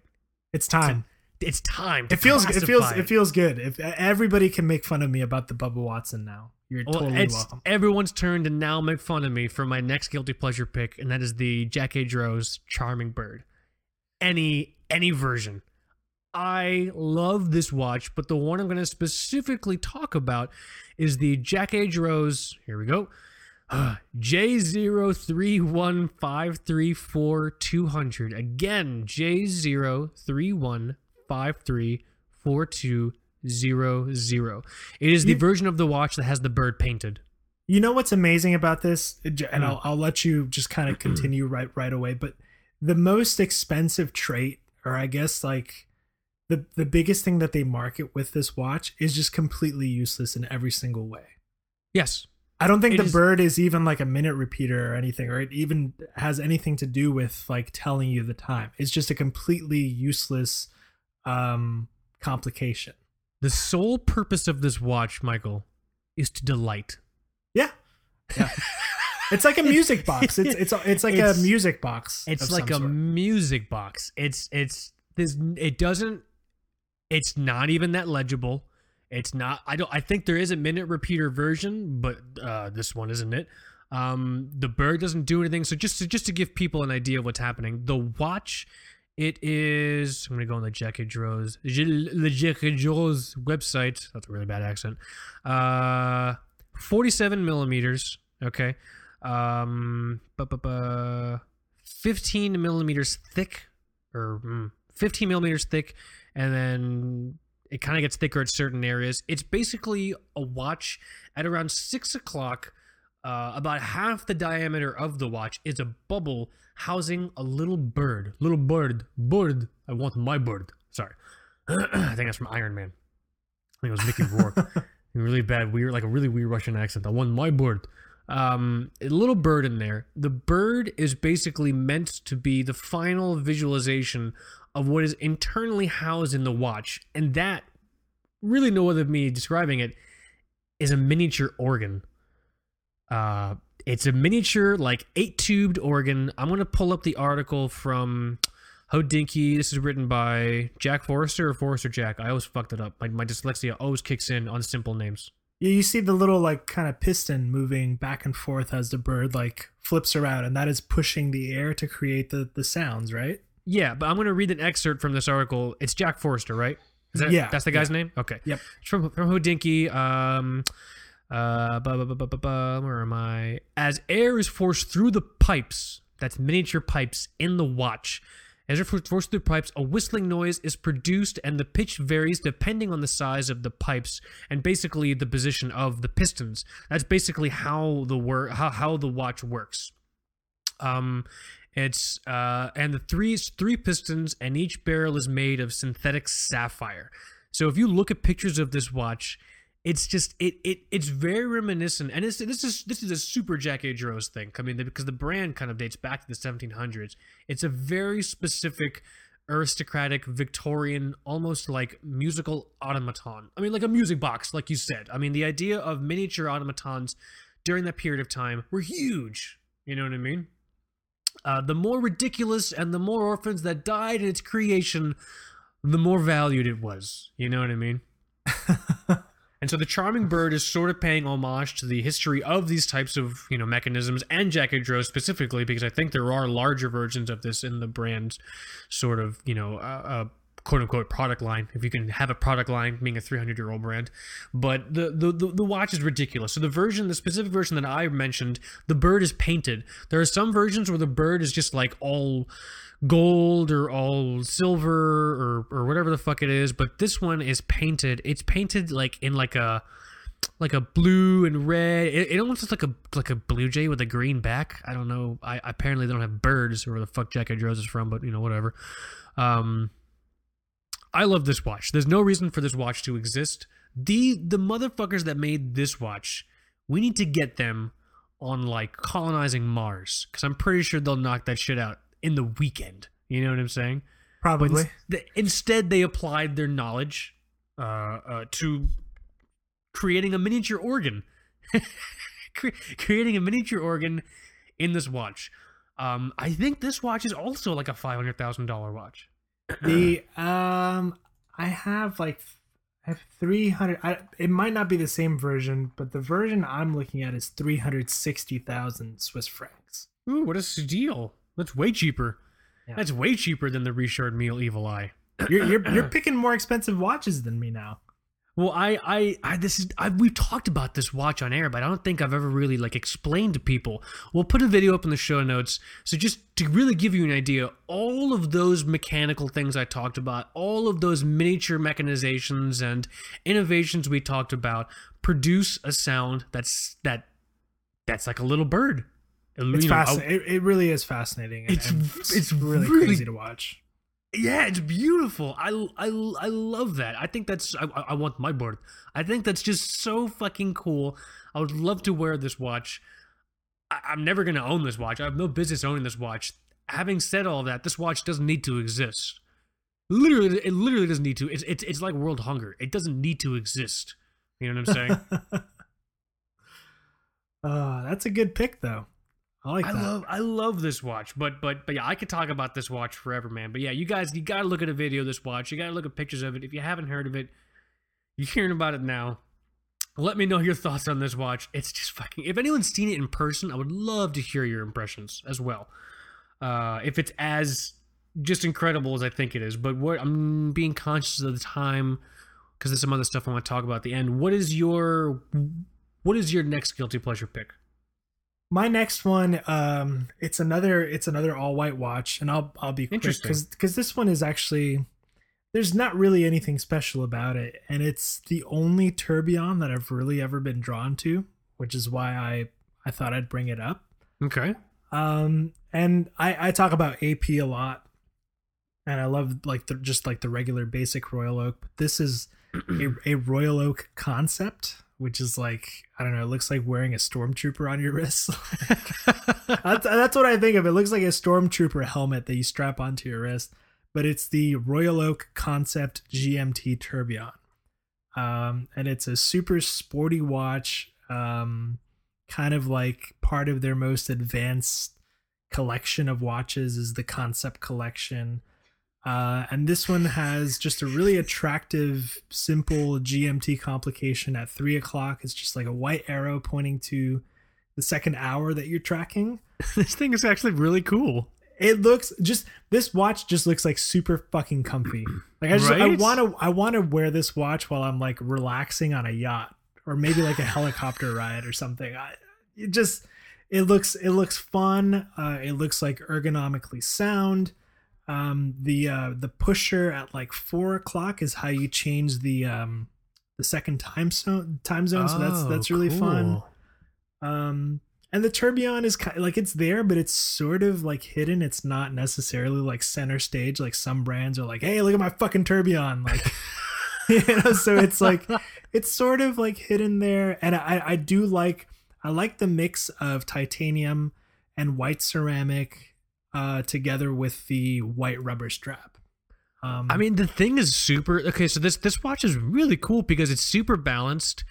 It's time. It's time. To It feels it feels it feels good. If everybody can make fun of me about the Bubba Watson now, you're Well, totally it's welcome. everyone's turn to now make fun of me for my next guilty pleasure pick, and that is the Jaquet Droz Charming Bird. Any any version. I love this watch, but the one I'm going to specifically talk about is the Jaquet Droz. Here we go. J031534 Again, J031534 It is the You- version of the watch that has the bird painted. You know what's amazing about this, and Hmm. I'll I'll let you just kind of continue right right away. But the most expensive trait, or I guess like the the biggest thing that they market with this watch is just completely useless in every single way. Yes. I don't think It the is- bird is even like a minute repeater or anything, or it even has anything to do with like telling you the time. It's just a completely useless um complication. The sole purpose of this watch, Michael, is to delight. Yeah. Yeah. it's like a music box. It's it's it's like It's- a music box. It's like a sort. music box. It's it's this it doesn't it's not even that legible. It's not I don't I think there is a minute repeater version, but uh this one isn't it. Um the bird doesn't do anything. So just to, just to give people an idea of what's happening, the watch it is I'm gonna go on the Jackie Droz the Jackie Droz website. That's a really bad accent. Uh 47 millimeters. Okay. Um, bu- bu- bu- 15 millimeters thick, or mm, 15 millimeters thick, and then it kind of gets thicker at certain areas. It's basically a watch at around six o'clock. Uh, about half the diameter of the watch is a bubble housing a little bird. Little bird, bird. I want my bird. Sorry, I think that's from Iron Man. I think it was Mickey Rourke. really bad, weird, like a really weird Russian accent. I want my bird. Um, a little bird in there. The bird is basically meant to be the final visualization of what is internally housed in the watch, and that really no other me describing it is a miniature organ. Uh, it's a miniature, like eight tubed organ. I'm gonna pull up the article from Hodinkee. This is written by Jack Forster or Forster Jack. I always fucked it up. My, my dyslexia always kicks in on simple names. Yeah, you see the little like kind of piston moving back and forth as the bird like flips around, and that is pushing the air to create the the sounds, right? Yeah, but I'm going to read an excerpt from this article. It's Jack Forster, right? Is that, Yeah, That's the guy's name? Okay. Yep. It's from, from Hodinkee. Um, uh, bu- bu- bu- where am I? As air is forced through the pipes, that's miniature pipes in the watch. As air forced through the pipes, a whistling noise is produced, and the pitch varies depending on the size of the pipes and basically the position of the pistons. That's basically how the wor- how, how the watch works. Um, it's uh, and the three three pistons, and each barrel is made of synthetic sapphire. So if you look at pictures of this watch, it's just it it it's very reminiscent, and it's this is this is a super Jaquet Droz thing. I mean, because the brand kind of dates back to the 1700s. It's a very specific aristocratic Victorian, almost like musical automaton. I mean, like a music box, like you said. I mean, the idea of miniature automatons during that period of time were huge. You know what I mean? uh, the more ridiculous and the more orphans that died in its creation, the more valued it was. You know what I mean? and so the charming bird is sort of paying homage to the history of these types of you know mechanisms and Jaquet Droz specifically because I think there are larger versions of this in the brand sort of you know uh, uh, quote unquote product line if you can have a product line being a 300 year old brand. But the, the the the watch is ridiculous. So the version the specific version that i mentioned the bird is painted. There are some versions where the bird is just like all gold or all silver or or whatever the fuck it is but this one is painted it's painted like in like a like a blue and red it, it almost looks like a like a blue jay with a green back i don't know i apparently they don't have birds or where the fuck Jaquet Droz is from but you know whatever um I love this watch. There's no reason for this watch to exist. The the motherfuckers that made this watch, we need to get them on like colonizing Mars because I'm pretty sure they'll knock that shit out in the weekend. You know what I'm saying? Probably. But instead, they applied their knowledge uh, uh, to creating a miniature organ, creating a miniature organ in this watch. Um, I think this watch is also like a five hundred thousand dollar watch the um I have like I have 300 it might not be the same version, but the version I'm looking at is 360,000 Swiss francs. Ooh, what a steal. That's way cheaper. Yeah. That's way cheaper than the Richard Mille Evil Eye. You're, you're you're picking more expensive watches than me now. Well, I, I, I this is I, we talked about this watch on air, but I don't think I've ever really like explained to people. We'll put a video up in the show notes. So just to really give you an idea, all of those mechanical things I talked about, all of those miniature mechanizations and innovations we talked about, produce a sound that's that that's like a little bird. It's fascinating. It, it, really is fascinating. it's it's really, really crazy to watch yeah, it's beautiful. I, I, I love that. I think that's I, I want my board. I think that's just so fucking cool. I would love to wear this watch. I, I'm never gonna own this watch. I have no business owning this watch. Having said all that, this watch doesn't need to exist. Literally, it literally doesn't need to. It's it's it's like world hunger. It doesn't need to exist. You know what I'm saying? uh, that's a good pick, though. I like I that. love I love this watch, but but but yeah, I could talk about this watch forever, man. But yeah, you guys, you gotta look at a video of this watch. You gotta look at pictures of it. If you haven't heard of it, you're hearing about it now. Let me know your thoughts on this watch. It's just fucking. If anyone's seen it in person, I would love to hear your impressions as well. Uh, if it's as just incredible as I think it is, but what I'm being conscious of the time because there's some other stuff I want to talk about at the end. What is your what is your next guilty pleasure pick? My next one um it's another it's another all white watch and i'll i'll be quick because because this one is actually there's not really anything special about it and it's the only tourbillon that i've really ever been drawn to which is why i i thought i'd bring it up. Okay. Um and i i talk about ap a lot and i love like the just like the regular basic royal oak but this is a, a royal oak concept which is like I don't know. It looks like wearing a stormtrooper on your wrist. that's, that's what I think of. It looks like a stormtrooper helmet that you strap onto your wrist, but it's the Royal Oak Concept GMT Tourbillon, um, and it's a super sporty watch. Um, kind of like part of their most advanced collection of watches is the Concept Collection. Uh, and this one has just a really attractive, simple GMT complication at three o'clock. It's just like a white arrow pointing to the second hour that you're tracking. this thing is actually really cool. It looks just this watch just looks like super fucking comfy. Like I just right? I want to I want to wear this watch while I'm like relaxing on a yacht or maybe like a helicopter ride or something. I, it just it looks it looks fun. Uh, it looks like ergonomically sound um, the uh, the pusher at like four o'clock is how you change the um, the second time zone time zone. so that's that's really cool. fun. Um, and the tourbillon is kind of, like it's there, but it's sort of like hidden. It's not necessarily like center stage. Like some brands are like, "Hey, look at my fucking tourbillon!" Like, you know. So it's like it's sort of like hidden there, and I I do like I like the mix of titanium and white ceramic uh, together with the white rubber strap. Um, I mean, the thing is super. Okay, so this this watch is really cool because it's super balanced.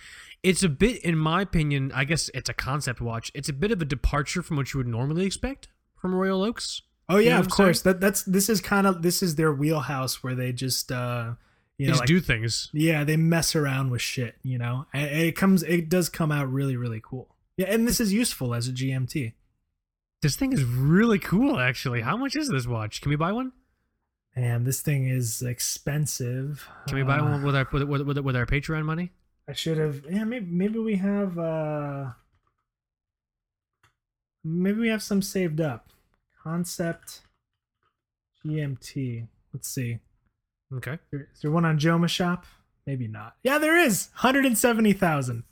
It's a bit, in my opinion, I guess it's a concept watch. It's a bit of a departure from what you would normally expect from Royal Oaks. Oh You yeah, know of course. That that's this is kind of this is their wheelhouse where they just uh you know just like, do things. yeah they mess around with shit. You know, and it comes it does come out really really cool. Yeah, and this is useful as a GMT. This thing is really cool, actually. How much is this watch? Can we buy one? And this thing is expensive. Can we buy Uh, one with our with, with, with, our Patreon money? I should have. Yeah, maybe maybe we have. uh Maybe we have some saved up. Concept GMT. Let's see. Okay. Is there one on Joma Shop? Maybe not. Yeah, there is. Hundred and seventy thousand.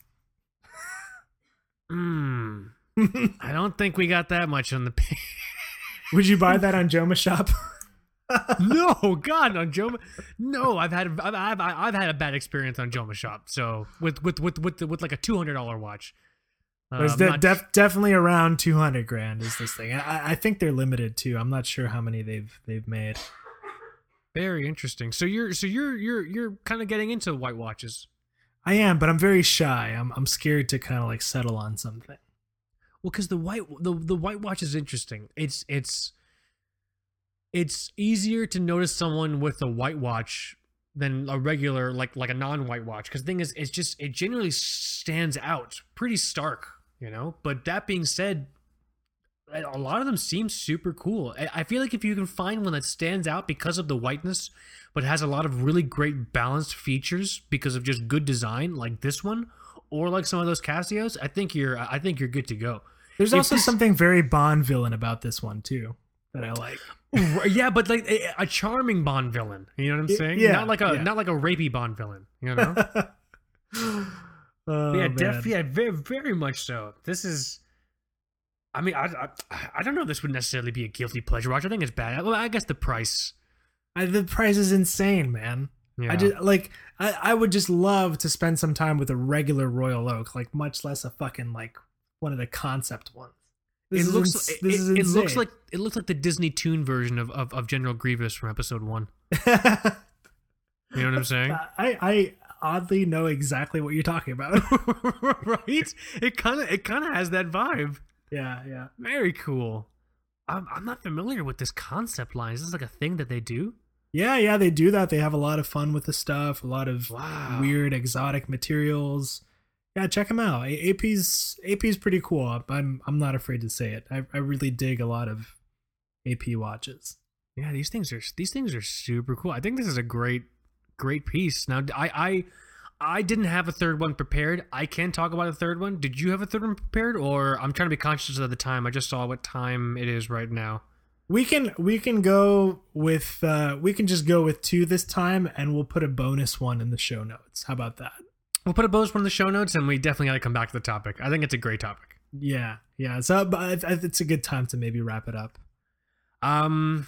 Hmm. I don't think we got that much on the page. Would you buy that on Joma Shop? no, God, on Joma. No, I've had I've, I've I've had a bad experience on Joma Shop. So with with with with, with like a two hundred dollar watch. Uh, There's de- not- def- definitely around two hundred grand. Is this thing? I-, I think they're limited too. I'm not sure how many they've they've made. very interesting. So you're so you're you're you're kind of getting into white watches. I am, but I'm very shy. I'm I'm scared to kind of like settle on something. Well, because the white the the white watch is interesting. It's it's it's easier to notice someone with a white watch than a regular like like a non-white watch. Because the thing is, it's just it generally stands out pretty stark, you know. But that being said, a lot of them seem super cool. I feel like if you can find one that stands out because of the whiteness, but has a lot of really great balanced features because of just good design, like this one, or like some of those Casios, I think you're I think you're good to go. There's If also this- something very Bond villain about this one too that I like. Yeah, but like a, a charming Bond villain. You know what I'm saying? yeah, not like a yeah. not like a rapey Bond villain. You know? oh, yeah, man. def- yeah, very very much so. This is. I mean, I, I I don't know. if This would necessarily be a guilty pleasure watch. I think it's bad. Well, I guess the price. I, the price is insane, man. Yeah. I just like I, I would just love to spend some time with a regular Royal Oak, like much less a fucking like one of the concept ones. This it looks ins- it, this is it looks like it looks like the Disney Toon version of, of, of General Grievous from Episode One. You know what I'm saying? I I oddly know exactly what you're talking about. right? It kind of it kind of has that vibe. yeah, yeah. Very cool. I'm I'm not familiar with this concept line. Is this like a thing that they do? Yeah, yeah, they do that. They have a lot of fun with the stuff, a lot of Wow. weird exotic materials. Yeah, check them out. AP's AP's pretty cool. I'm I'm not afraid to say it. I I really dig a lot of AP watches. Yeah, these things are these things are super cool. I think this is a great great piece. Now, I I I didn't have a third one prepared. I can talk about a third one. Did you have a third one prepared, or I'm trying to be conscious of the time? I just saw what time it is right now. We can we can go with uh we can just go with two this time and we'll put a bonus one in the show notes. How about that? We'll put a bonus one in the show notes, and we definitely got to come back to the topic. I think it's a great topic. Yeah, yeah. So but I- I- it's a good time to maybe wrap it up. Um,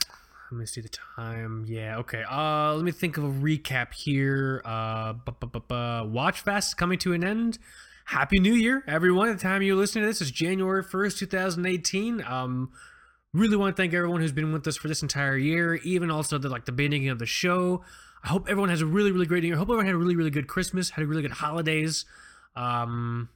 let me see the time. Yeah, okay. Uh, let me think of a recap here. Uh, bu- bu- bu- bu- Watch Fest is coming to an end. Happy New Year, everyone. At the time you're listening to this is January 1st, 2018. Um, really want to thank everyone who's been with us for this entire year, even also the like the beginning of the show. I hope everyone has a really, really great year. I hope everyone had a really, really good Christmas, had a really good holidays. Um,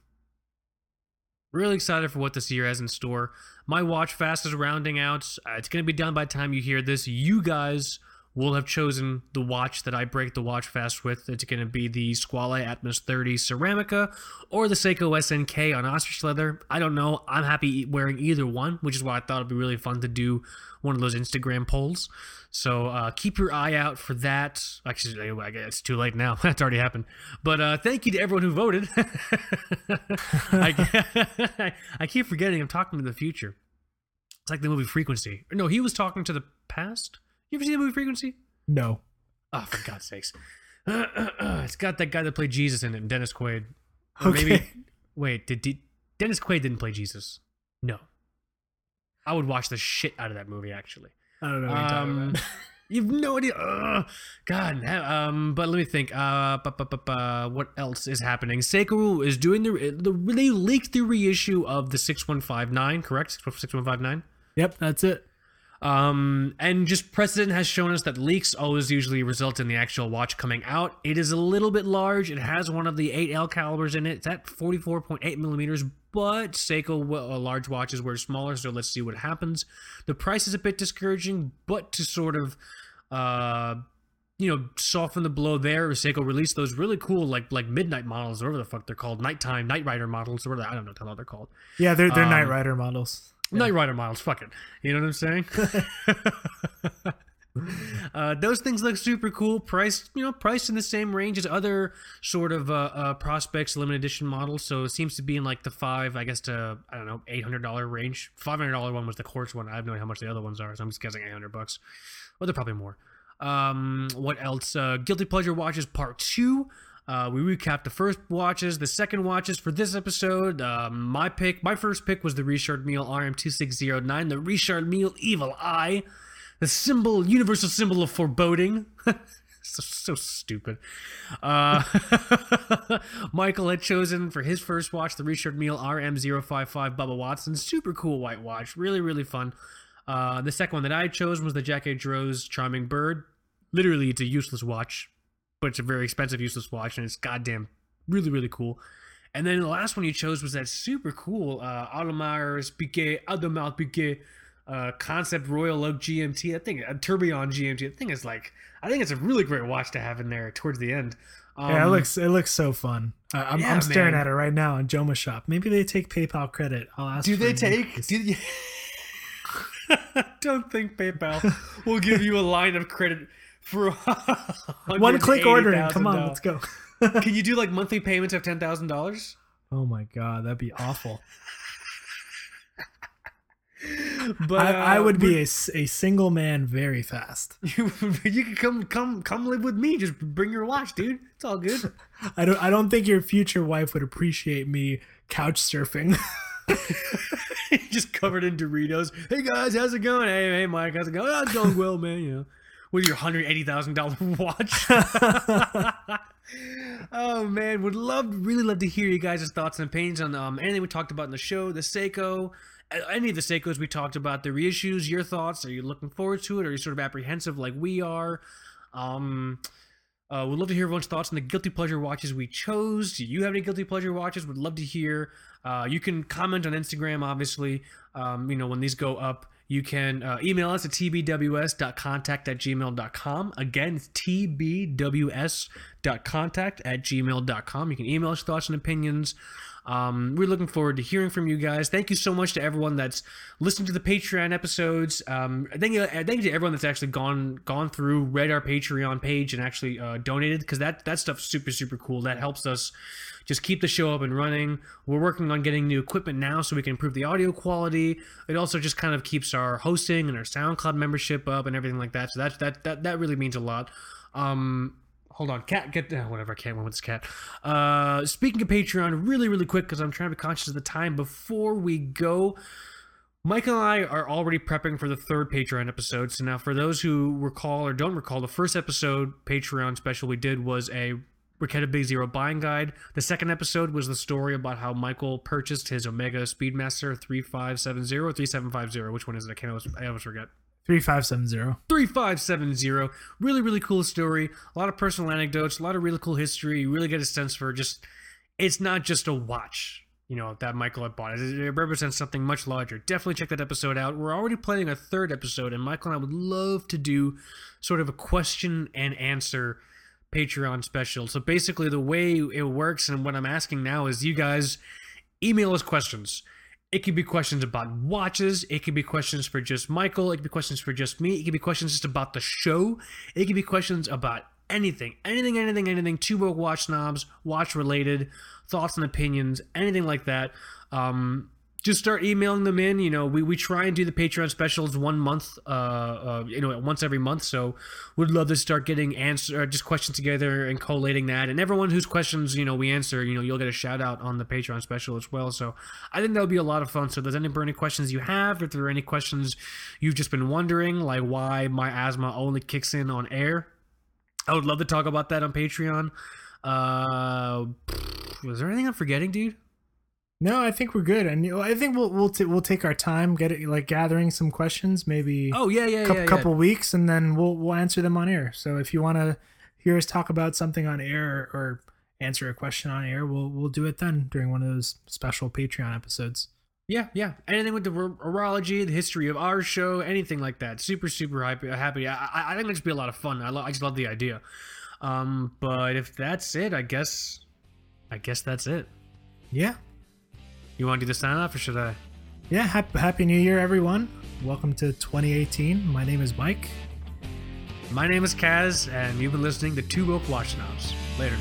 really excited for what this year has in store. My watch fast is rounding out. Uh, it's going to be done by time you hear this. You guys will have chosen the watch that I break the watch fast with. It's going to be the Squale Atmos 30 Ceramica or the Seiko SNK on ostrich leather. I don't know. I'm happy wearing either one, which is why I thought it'd be really fun to do one of those Instagram polls. So uh, keep your eye out for that. Actually, it's too late now. That's already happened. But uh, thank you to everyone who voted. I, I keep forgetting I'm talking to the future. It's like the movie Frequency. No, he was talking to the past. You ever see the movie Frequency? No. Oh, for God's sakes! it's got that guy that played Jesus in it, Dennis Quaid. Or Okay. maybe wait, did, did Dennis Quaid didn't play Jesus? No. I would watch the shit out of that movie. Actually, I don't know um, you've no idea. Ugh. God, um, but let me think. Uh, bu- bu- bu- what else is happening? Seikaru is doing the the they leaked the reissue of the six one five nine. Correct, six one five nine. Yep, that's it. Um, and just precedent has shown us that leaks always usually result in the actual watch coming out. It is a little bit large. It has one of the 8L calibers in it. It's at 44.8 millimeters, but Seiko uh, large watches were smaller, so let's see what happens. The price is a bit discouraging, but to sort of, uh, you know, soften the blow there, Seiko released those really cool, like like midnight models, or whatever the fuck they're called, nighttime, Night Rider models, or whatever I don't know what they're called. Yeah, they're they're Um, Knight Rider models. Knight Rider models, fuck it. You know what I'm saying? uh, those things look super cool. Priced, you know, priced in the same range as other sort of uh, uh, Prospex limited edition models. So it seems to be in like the five, I guess, to I don't know, eight hundred dollar range. Five hundred dollar one was the quartz one. I have no idea how much the other ones are, so I'm just guessing eight hundred bucks. Well, they're probably more. Um, what else? Uh, Guilty Pleasure Watches Part Two. Uh, we recapped the first watches, the second watches for this episode. Uh, my pick, my first pick was the Richard Mille RM2609, the Richard Mille Evil Eye, the symbol, universal symbol of foreboding. so, so stupid. Uh, Michael had chosen for his first watch the Richard Mille RM055 Bubba Watson. Super cool white watch. Really, really fun. Uh, the second one that I chose was the Jaquet Charming Bird. Literally, it's a useless watch, but it's a very expensive useless watch, and it's goddamn really, really cool. And then the last one you chose was that super cool uh, Audemars Piguet, Audemars Piguet uh, Concept Royal Oak GMT. I think a Tourbillon GMT. I think it's like I think it's a really great watch to have in there towards the end. Um, yeah, it looks it looks so fun. Uh, I'm, yeah, I'm staring man. at it right now on Jomashop. Maybe they take PayPal credit. I'll ask. Do they take? Do you, don't think PayPal will give you a line of credit for one click ordering? Come on, let's go. Can you do like monthly payments of ten thousand dollars? oh my god, that'd be awful. But I, I uh, would be a single man very fast. You, you can come come come live with me. Just bring your watch, dude. It's all good. I don't I don't think your future wife would appreciate me couch surfing. just covered in Doritos. Hey guys, how's it going? Hey, hey, Mike, how's it going? Oh, it's going well, man. You know, with your hundred eighty thousand dollar watch. oh man, would love, really love to hear you guys' thoughts and opinions on um, anything we talked about in the show, the Seiko, uh, any of the Seikos we talked about, the reissues. Your thoughts? Are you looking forward to it? Are you sort of apprehensive like we are? Um. Uh, we'd love to hear everyone's thoughts on the guilty pleasure watches we chose. Do you have any guilty pleasure watches? Would love to hear. Uh, you can comment on Instagram, obviously. Um, you know, when these go up, you can uh, email us at tbws.contact at gmail.com. Again, it's tbws.contact at. You can email us thoughts and opinions. Um, we're looking forward to hearing from you guys. Thank you so much to everyone that's listened to the Patreon episodes. Um, thank you, thank you to everyone that's actually gone gone through, read our Patreon page, and actually uh, donated because that that stuff's super super cool. That helps us just keep the show up and running. We're working on getting new equipment now so we can improve the audio quality. It also just kind of keeps our hosting and our SoundCloud membership up and everything like that. So that that that that really means a lot. Um, hold on, cat, get uh, whatever. I can't remember this cat. Uh, speaking of Patreon, really really quick because I'm trying to be conscious of the time before we go. Michael and I are already prepping for the third Patreon episode. So now, for those who recall or don't recall, the first episode Patreon special we did was a Raketa Big Zero buying guide. The second episode was the story about how Michael purchased his Omega Speedmaster 3570 or 3750. Which one is it? I can't always, I always forget. Three five seven zero. 3570. Really, really cool story. A lot of personal anecdotes, a lot of really cool history. You really get a sense for just, it's not just a watch, you know, that Michael had bought. It, it represents something much larger. Definitely check that episode out. We're already planning a third episode, and Michael and I would love to do sort of a question and answer Patreon special. So basically, the way it works and what I'm asking now is you guys email us questions. It could be questions about watches. It could be questions for just Michael. It could be questions for just me. It could be questions just about the show. It could be questions about anything, anything, anything, anything. Two broke watch snobs, watch related, thoughts and opinions, anything like that. Um, just start emailing them in. You know, we, we try and do the Patreon specials one month, uh, uh, you know, once every month. So we'd love to start getting answer, uh, just questions together and collating that. And everyone whose questions, you know, we answer, you know, you'll get a shout out on the Patreon special as well. So I think that would be a lot of fun. So if there's any burning questions you have, if there are any questions you've just been wondering, like why my asthma only kicks in on air, I would love to talk about that on Patreon. Uh, was there anything I'm forgetting, dude? No, I think we're good, and you know, I think we'll we'll t- we'll take our time, get it like gathering some questions, maybe Oh yeah, yeah, a cou- yeah, yeah. couple weeks, and then we'll we'll answer them on air. So if you want to hear us talk about something on air or answer a question on air, we'll we'll do it then during one of those special Patreon episodes. Yeah, yeah. Anything with the ur- urology, the history of our show, anything like that. Super, super happy. happy. I, I, I think it'll just be a lot of fun. I, lo- I just love the idea. Um, but if that's it, I guess, I guess that's it. Yeah, You want to do the sign off, or should I? yeah. Happy, happy New Year, everyone! Welcome to 2018. My name is Mike. My name is Kaz, and you've been listening to Two Broke Watch Snobs. Later.